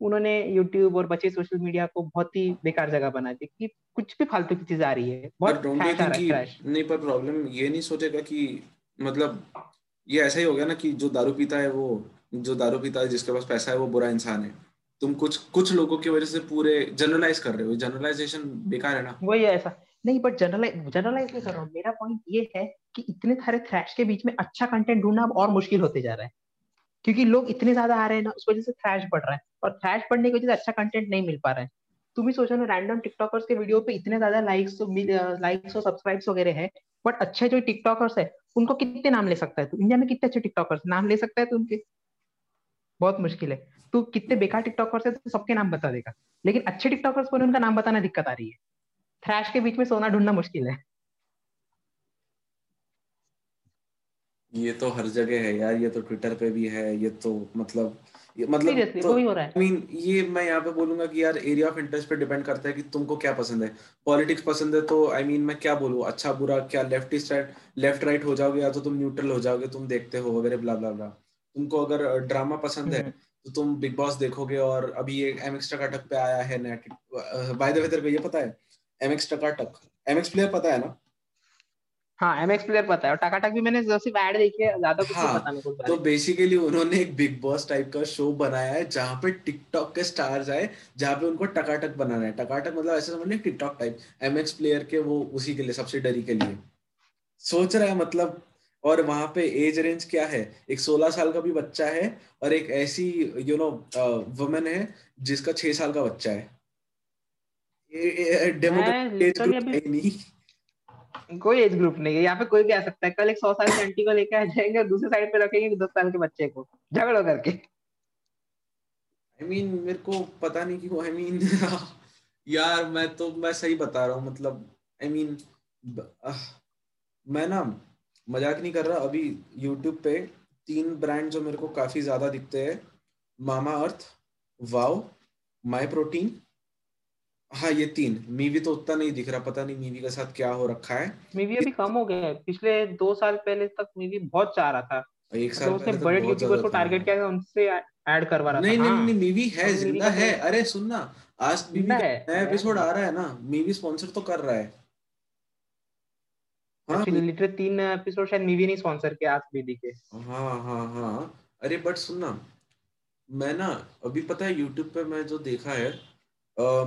उन्होंने यूट्यूब और बचे सोशल मीडिया को बहुत ही बेकार जगह बना दी कि कुछ भी फालतू की चीज़ आ रही है। बहुत नहीं पर प्रॉब्लम ये नहीं सोचेगा कि मतलब ये ऐसा ही हो गया ना कि जो दारू पीता है वो जो दारू पीता है जिसके पास पैसा है वो बुरा इंसान है। तुम कुछ कुछ लोगों की वजह से पूरे जनरलाइज कर रहे हो जनरलाइजेशन बेकार है ना? वही ऐसा। नहीं बट जनरलाइज जनरलाइज नहीं कर रहा हूँ। मेरा पॉइंट ये है कि इतने सारे थ्रैश के बीच में अच्छा कंटेंट ढूंढना अब और मुश्किल होते जा रहा है। क्योंकि लोग इतने ज़्यादा आ रहे हैं ना, उस वजह से थ्रैश बढ़ रहा है। और थ्रैश बढ़ने की वजह से अच्छा कंटेंट नहीं मिल पा रहा है। तुम ही सोचो ना रैंडम टिकटॉकर्स के वीडियो पे इतने ज़्यादा लाइक्स लाइक्स और सब्सक्राइब्स वगैरह है बट अच्छे जो टिकटॉकर्स है, उनको कितने नाम ले सकता है तू? इंडिया में कितने अच्छे टिकटॉकर्स नाम ले सकता है तू उनके? बहुत मुश्किल है। तू कितने बेकार टिकटॉकर्स है तो सबके नाम बता देगा। लेकिन अच्छे टिकटॉकर्स को उनका नाम बताना दिक्कत आ रही है। थ्रैश के बीच में सोना ढूंढना मुश्किल है। ये तो हर जगह है यार ये तो ट्विटर पे भी है ये तो मतलब ये मतलब तो, आई मीन ये मैं यहाँ पे बोलूँगा कि यार एरिया ऑफ़ इंटरेस्ट पे डिपेंड करता है कि तुमको क्या पसंद है। पॉलिटिक्स पसंद है तो आई I मीन mean, मैं क्या बोलूँ अच्छा बुरा क्या लेफ़्ट राइट लेफ़्ट राइट हो जाओगे या तो तुम न्यूट्रल हो जाओगे तुम देखते हो वगैरह ब्ला ब्ला ब्ला तुमको अगर ड्रामा पसंद है हम्म। तो तुम बिग बॉस देखोगे और अभी ये एम एक्स टकाटक पे आया है नेट बाय द वे तेरे को ये पता है M X Takatak M X player पता है ना? हाँ एमएक्स प्लेयर पता है और टकाटक भी मैंने सिर्फ़ ऐड देखी है ज़्यादा कुछ हाँ, पता नहीं तो बेसिकली उन्होंने एक बिग बॉस टाइप का शो बनाया है जहाँ पे टिकटॉक के स्टार्स आए जहाँ पे उनको टकाटक बनाना है। टकाटक मतलब ऐसे समझ लें टिकटॉक टाइप एमएक्स प्लेयर के वो उसी के लिए सब्सिडरी के लिए। सोच रहा है मतलब और वहाँ पे एज रेंज क्या है? एक सोलह साल का भी बच्चा है और एक ऐसी यू नो वुमेन है जिसका छह साल का बच्चा है। डेमोक्रेटिक नहीं। कोई एज ग्रुप नहीं है। यहाँ पे कोई भी आ सकता है। कल एक सौ साल की आंटी को लेके आ जाएँगे और दूसरे साइड पे रखेंगे दस साल के बच्चे को। झगड़ो करके। आई I मीन mean, मेरे को पता नहीं क्यों आई मीन यार मैं तो मैं सही बता रहा हूँ मतलब आई I मीन mean, मैं ना मज़ाक नहीं कर रहा अभी यूट्यूब पे तीन ब्रांड जो मेरे को काफ़ी ज़्यादा दिखते हैं मामा अर्थ वाओ माई प्रोटीन हाँ ये तीन। मीवी तो उतना नहीं दिख रहा पता नहीं मीवी के साथ क्या हो रखा है। मीवी अभी कम हो गया है। पिछले दो साल पहले तक मीवी बहुत चाह रहा था। एक साल तो उसने बड़े यूट्यूबर्स को टारगेट किया उनसे ऐड करवा रहा नहीं, था। नहीं नहीं नहीं मीवी है ज़िंदा है। अरे सुनना आज मीवी नया एपिसोड आ रहा है ना मीवी स्पॉन्सर तो कर रहा है। हाँ लिटरली तीन एपिसोड शायद मीवी नहीं स्पॉन्सर किया के हाँ हाँ हाँ। अरे बट सुनना मैं ना अभी पता है यूट्यूब पे मैं जो देखा है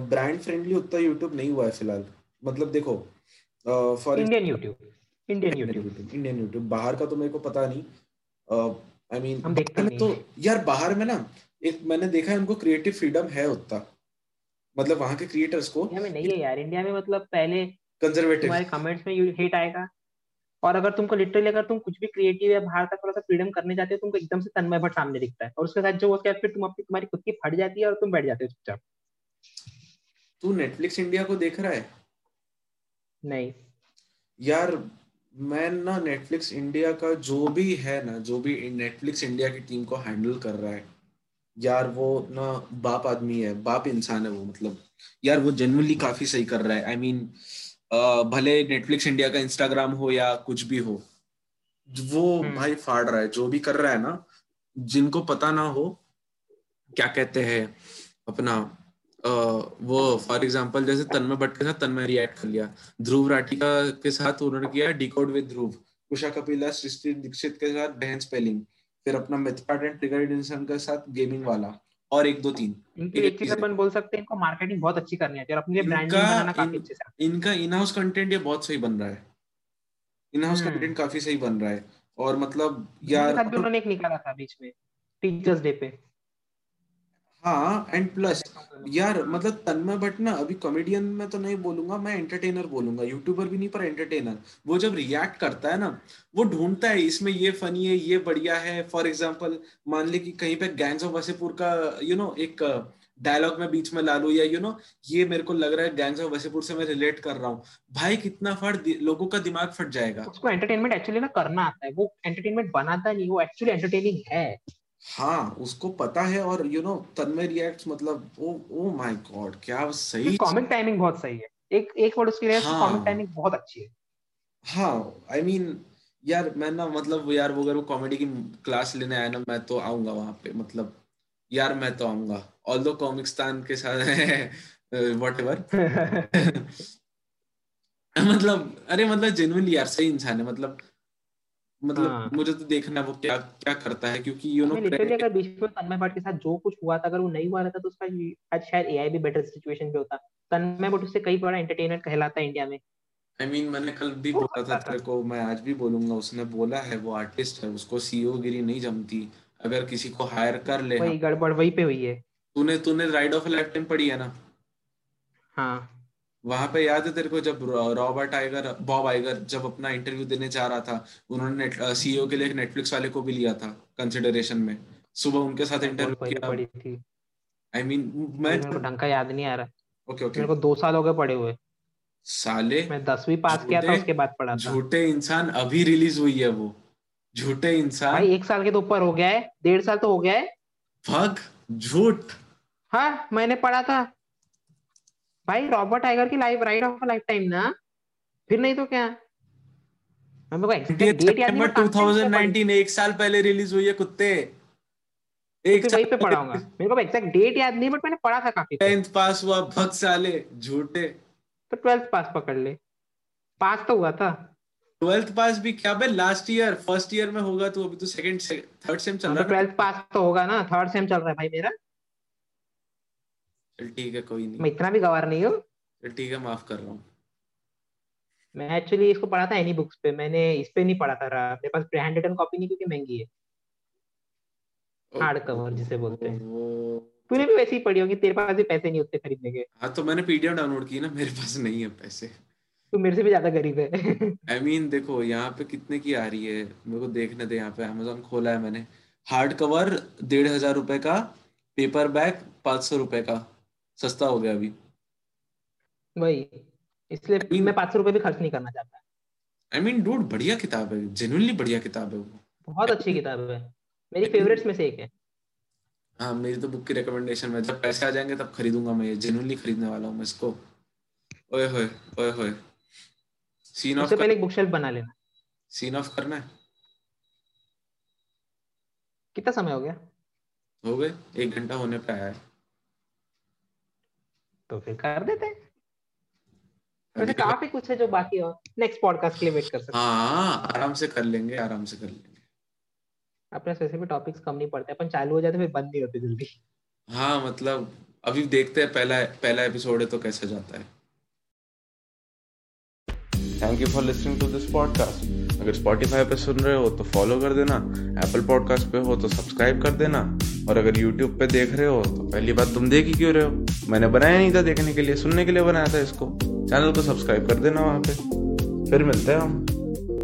ब्रांड फ्रेंडली उतना यूट्यूब नहीं हुआ है फ़िलहाल। मतलब देखो for Indian YouTube Indian YouTube Indian YouTube बाहर का तो मेरे को पता नहीं। I uh, mean I mean, तो यार बाहर में ना एक मैंने देखा है उनको क्रिएटिव फ्रीडम है उतना। मतलब वहाँ के क्रिएटर्स को। इंडिया में नहीं है यार। इंडिया में मतलब पहले कंजर्वेटिव तुम्हारे कमेंट्स में हेट आएगा। और अगर तुमको लिटरली अगर तुम कुछ भी क्रिएटिव या बाहर का थोड़ा सा फ्रीडम करने जाते हो तुमको एकदम से तन्मय भट्ट सामने दिखता है। और उसके साथ जो वो क्या फिर तुम अपनी तुम्हारी खुद की फट जाती है और तुम बैठ जाते हो चुपचाप। तू नेटफ्लिक्स इंडिया को देख रहा है? नहीं। यार मैं ना नेटफ्लिक्स इंडिया का जो भी है ना जो भी नेटफ्लिक्स इंडिया की टीम को हैंडल कर रहा है यार वो ना बाप आदमी है बाप इंसान है वो मतलब। यार वो जेनुअनली काफ़ी सही कर रहा है। आई I मीन mean, भले नेटफ्लिक्स इंडिया का इंस्टाग्राम हो या कुछ भी हो वो hmm. भाई फाड़ रहा है जो भी कर रहा है ना जिनको पता ना हो क्या कहते हैं अपना आ, वो फॉर एग्ज़ाम्पल जैसे तन्मय भट्ट के साथ तन्मय रिएक्ट कर लिया ध्रुव राठिका के साथ उन्होंने किया डिकोड विद ध्रुव उषा कपिला सृष्टि दीक्षित के साथ बहन स्पेलिंग फिर अपना मेथपार्ट एंड ट्रिगर इंसान के साथ गेमिंग वाला और एक दो तीन। इनकी एक चीज़ अपन बोल सकते हैं इनको मार्केटिंग बहुत अच्छी करनी है और अपने लिए ब्रांडिंग बनाना काफ़ी अच्छे से इनका इन हाउस कंटेंट ये बहुत सही बन रहा है। इन हाउस कंटेंट काफ़ी सही बन रहा है। और मतलब यार उन्होंने एक निकाला था बीच में टीचर्स डे पे। हाँ एंड प्लस यार मतलब तन्मय भट्ट ना अभी कॉमेडियन में तो नहीं बोलूँगा मैं एंटरटेनर बोलूँगा। यूट्यूबर भी नहीं पर एंटरटेनर वो जब रिएक्ट करता है ना वो ढूंढता है इसमें ये फनी है ये बढ़िया है। फॉर एग्ज़ाम्पल मान ले कि कहीं पे गैंग्स ऑफ़ वसीपुर का यू you नो know, एक डायलॉग में बीच में ला लू या यू नो ये मेरे को लग रहा है गैंग्स ऑफ़ वसीपुर से मैं रिलेट कर रहा हूँ। भाई कितना फट लोगों का दिमाग फट जाएगा। उसको एंटरटेनमेंट एक्चुअली ना करना आता है। वो एंटरटेनमेंट बनाता नहीं वो एक्चुअली एंटरटेनिंग है। हाँ उसको पता है और यू नो तन्मय रिएक्ट्स मतलब ओ ओ माय गॉड क्या सही कॉमिक टाइमिंग बहुत सही है। एक एक वर्ड उसके लिए हाँ। कॉमिक टाइमिंग बहुत अच्छी है। हाँ आई I मीन mean, यार मैं ना मतलब यार वो अगर वो कॉमेडी की क्लास लेने आया ना मैं तो आऊँगा वहाँ पे मतलब यार मैं तो आऊँगा। ऑल दो कॉमिक्सतान के साथ वट एवर मतलब अरे मतलब जेनुअनली यार सही इंसान है मतलब मतलब हाँ। मुझे तो देखना है वो क्या क्या करता है क्योंकि यू नो लिटरली अगर बीच में तन्मय भट्ट के साथ जो कुछ हुआ था अगर वो नहीं हुआ रहता तो उसका आज शायद एआई भी बेटर सिचुएशन पे होता। तन्मय भट्ट उससे कई बड़ा एंटरटेनर कहलाता है इंडिया में। आई मीन मैंने कल भी बोला था। तेरे को मैं आज भी बोलूँगा उसने बोला है वो आर्टिस्ट है उसको सीईओ गिरी नहीं जमती। अगर किसी को हायर कर ले वही गड़बड़ वही पे हुई है। तूने तूने राइड ऑफ़ लाइफ टाइम पढ़ी है ना? हाँ। वहाँ पे याद है तेरे को जब रॉबर्ट आइगर बॉब आइगर जब अपना इंटरव्यू देने जा रहा था उन्होंने सीईओ के लिए एक नेटफ्लिक्स वाले को भी लिया था कंसिडरेशन में। सुबह उनके साथ इंटरव्यू किया। पड़ी थी। आई मीन मैं ढंग का याद नहीं आ रहा। ओके ओके मेरे को दो साल हो गए पढ़े हुए। साले मैं दसवीं पास किया था उसके बाद पढ़ा था। झूठे इंसान अभी रिलीज़ हुई है वो। झूठे इंसान। भाई एक साल के तो ऊपर हो गया है डेढ़ साल तो हो गया है। फक झूठ। हाँ मैंने पढ़ा था। भाई रॉबर्ट टाइगर की life ride of lifetime ना। फिर नहीं तो क्या? मेरे को डेट याद सितंबर but काफ़ी टाइम से पढ़ी। 2019 एक साल पहले रिलीज़ हुई है कुत्ते। एक वहीं पे पढ़ा होगा मेरे को एग्जैक्ट डेट याद नहीं बट मैंने पढ़ा था काफ़ी टेंथ पास हुआ भक्त साले झूठे। तो ट्वेल्थ पास पकड़ ले। पास तो हुआ था। ट्वेल्थ पास भी क्या बे लास्ट ईयर फ़र्स्ट ईयर में होगा तो अभी तो सेकंड थर्ड सेम चल हाँ, रहा तो है ट्वेल्थ पास तो होगा ना थर्ड सेम चल रहा है भाई मेरा। चल ठीक है कोई नहीं। मैं इतना भी गवार नहीं हूँ। चल ठीक है माफ़ कर रहा हूँ। मैं एक्चुअली इसको पढ़ा था एनी बुक्स पे। मैंने इस पे नहीं पढ़ा था मेरे पास हैंड रिटन कॉपी नहीं क्योंकि महँगी है। Hard cover जिसे बोलते हैं। तूने भी वैसे ही पढ़ी होगी तेरे पास भी पैसे नहीं होते खरीदने के। हाँ तो मैंने पीडीएफ डाउनलोड की ना मेरे पास नहीं है पैसे। तू मेरे से भी ज़्यादा गरीब है। आई I मीन mean, देखो यहाँ पे कितने की आ रही है? मेरे को देखने दे यहाँ पे। अमेजोन खोला है मैंने। हार्ड कवर डेढ़ हज़ार रुपए का। पेपर बैग पाँच सौ रुपए का। सस्ता हो गया अभी। वही इसलिए मैं पाँच सौ रुपए भी खर्च नहीं करना चाहता। आई मीन डूड बढ़िया किताब है जेन्युइनली बढ़िया किताब है वो। बहुत अच्छी किताब है। मेरी फेवरेट्स में से एक है। हाँ मेरी तो बुक की रिकमेंडेशन में जब पैसे आ जाएँगे तब खरीदूँगा मैं ये जेन्युइनली खरीदने वाला हूँ मैं इसको। ओए होए ओए होए। सीन ऑफ़ पहले एक बुक शेल्फ बना लेना। सीन ऑफ़ करना है। कितना समय हो गया? हो गए एक घंटा होने पे आया है। तो फिर कर देते हैं। वैसे काफ़ी कुछ है जो बाकी और नेक्स्ट पॉडकास्ट के लिए वेट कर सकते हैं। हाँ आराम से कर लेंगे आराम से कर लेंगे। अपने भी टॉपिक्स कम नहीं पड़ते अपन चालू हो जाते फिर बंद नहीं होते जल्दी। हाँ मतलब अभी देखते हैं पहला पहला एपिसोड है तो कैसे जाता है। Thank you for listening to this podcast अगर स्पॉटिफाई पे सुन रहे हो तो फॉलो कर देना एप्पल पॉडकास्ट पे हो तो सब्सक्राइब कर देना, और अगर यूट्यूब पे देख रहे हो तो पहली बात तुम देख ही क्यों रहे हो? मैंने बनाया नहीं था देखने के लिए, सुनने के लिए बनाया था इसको। चैनल को सब्सक्राइब कर देना वहाँ पे। फिर मिलते हैं हम।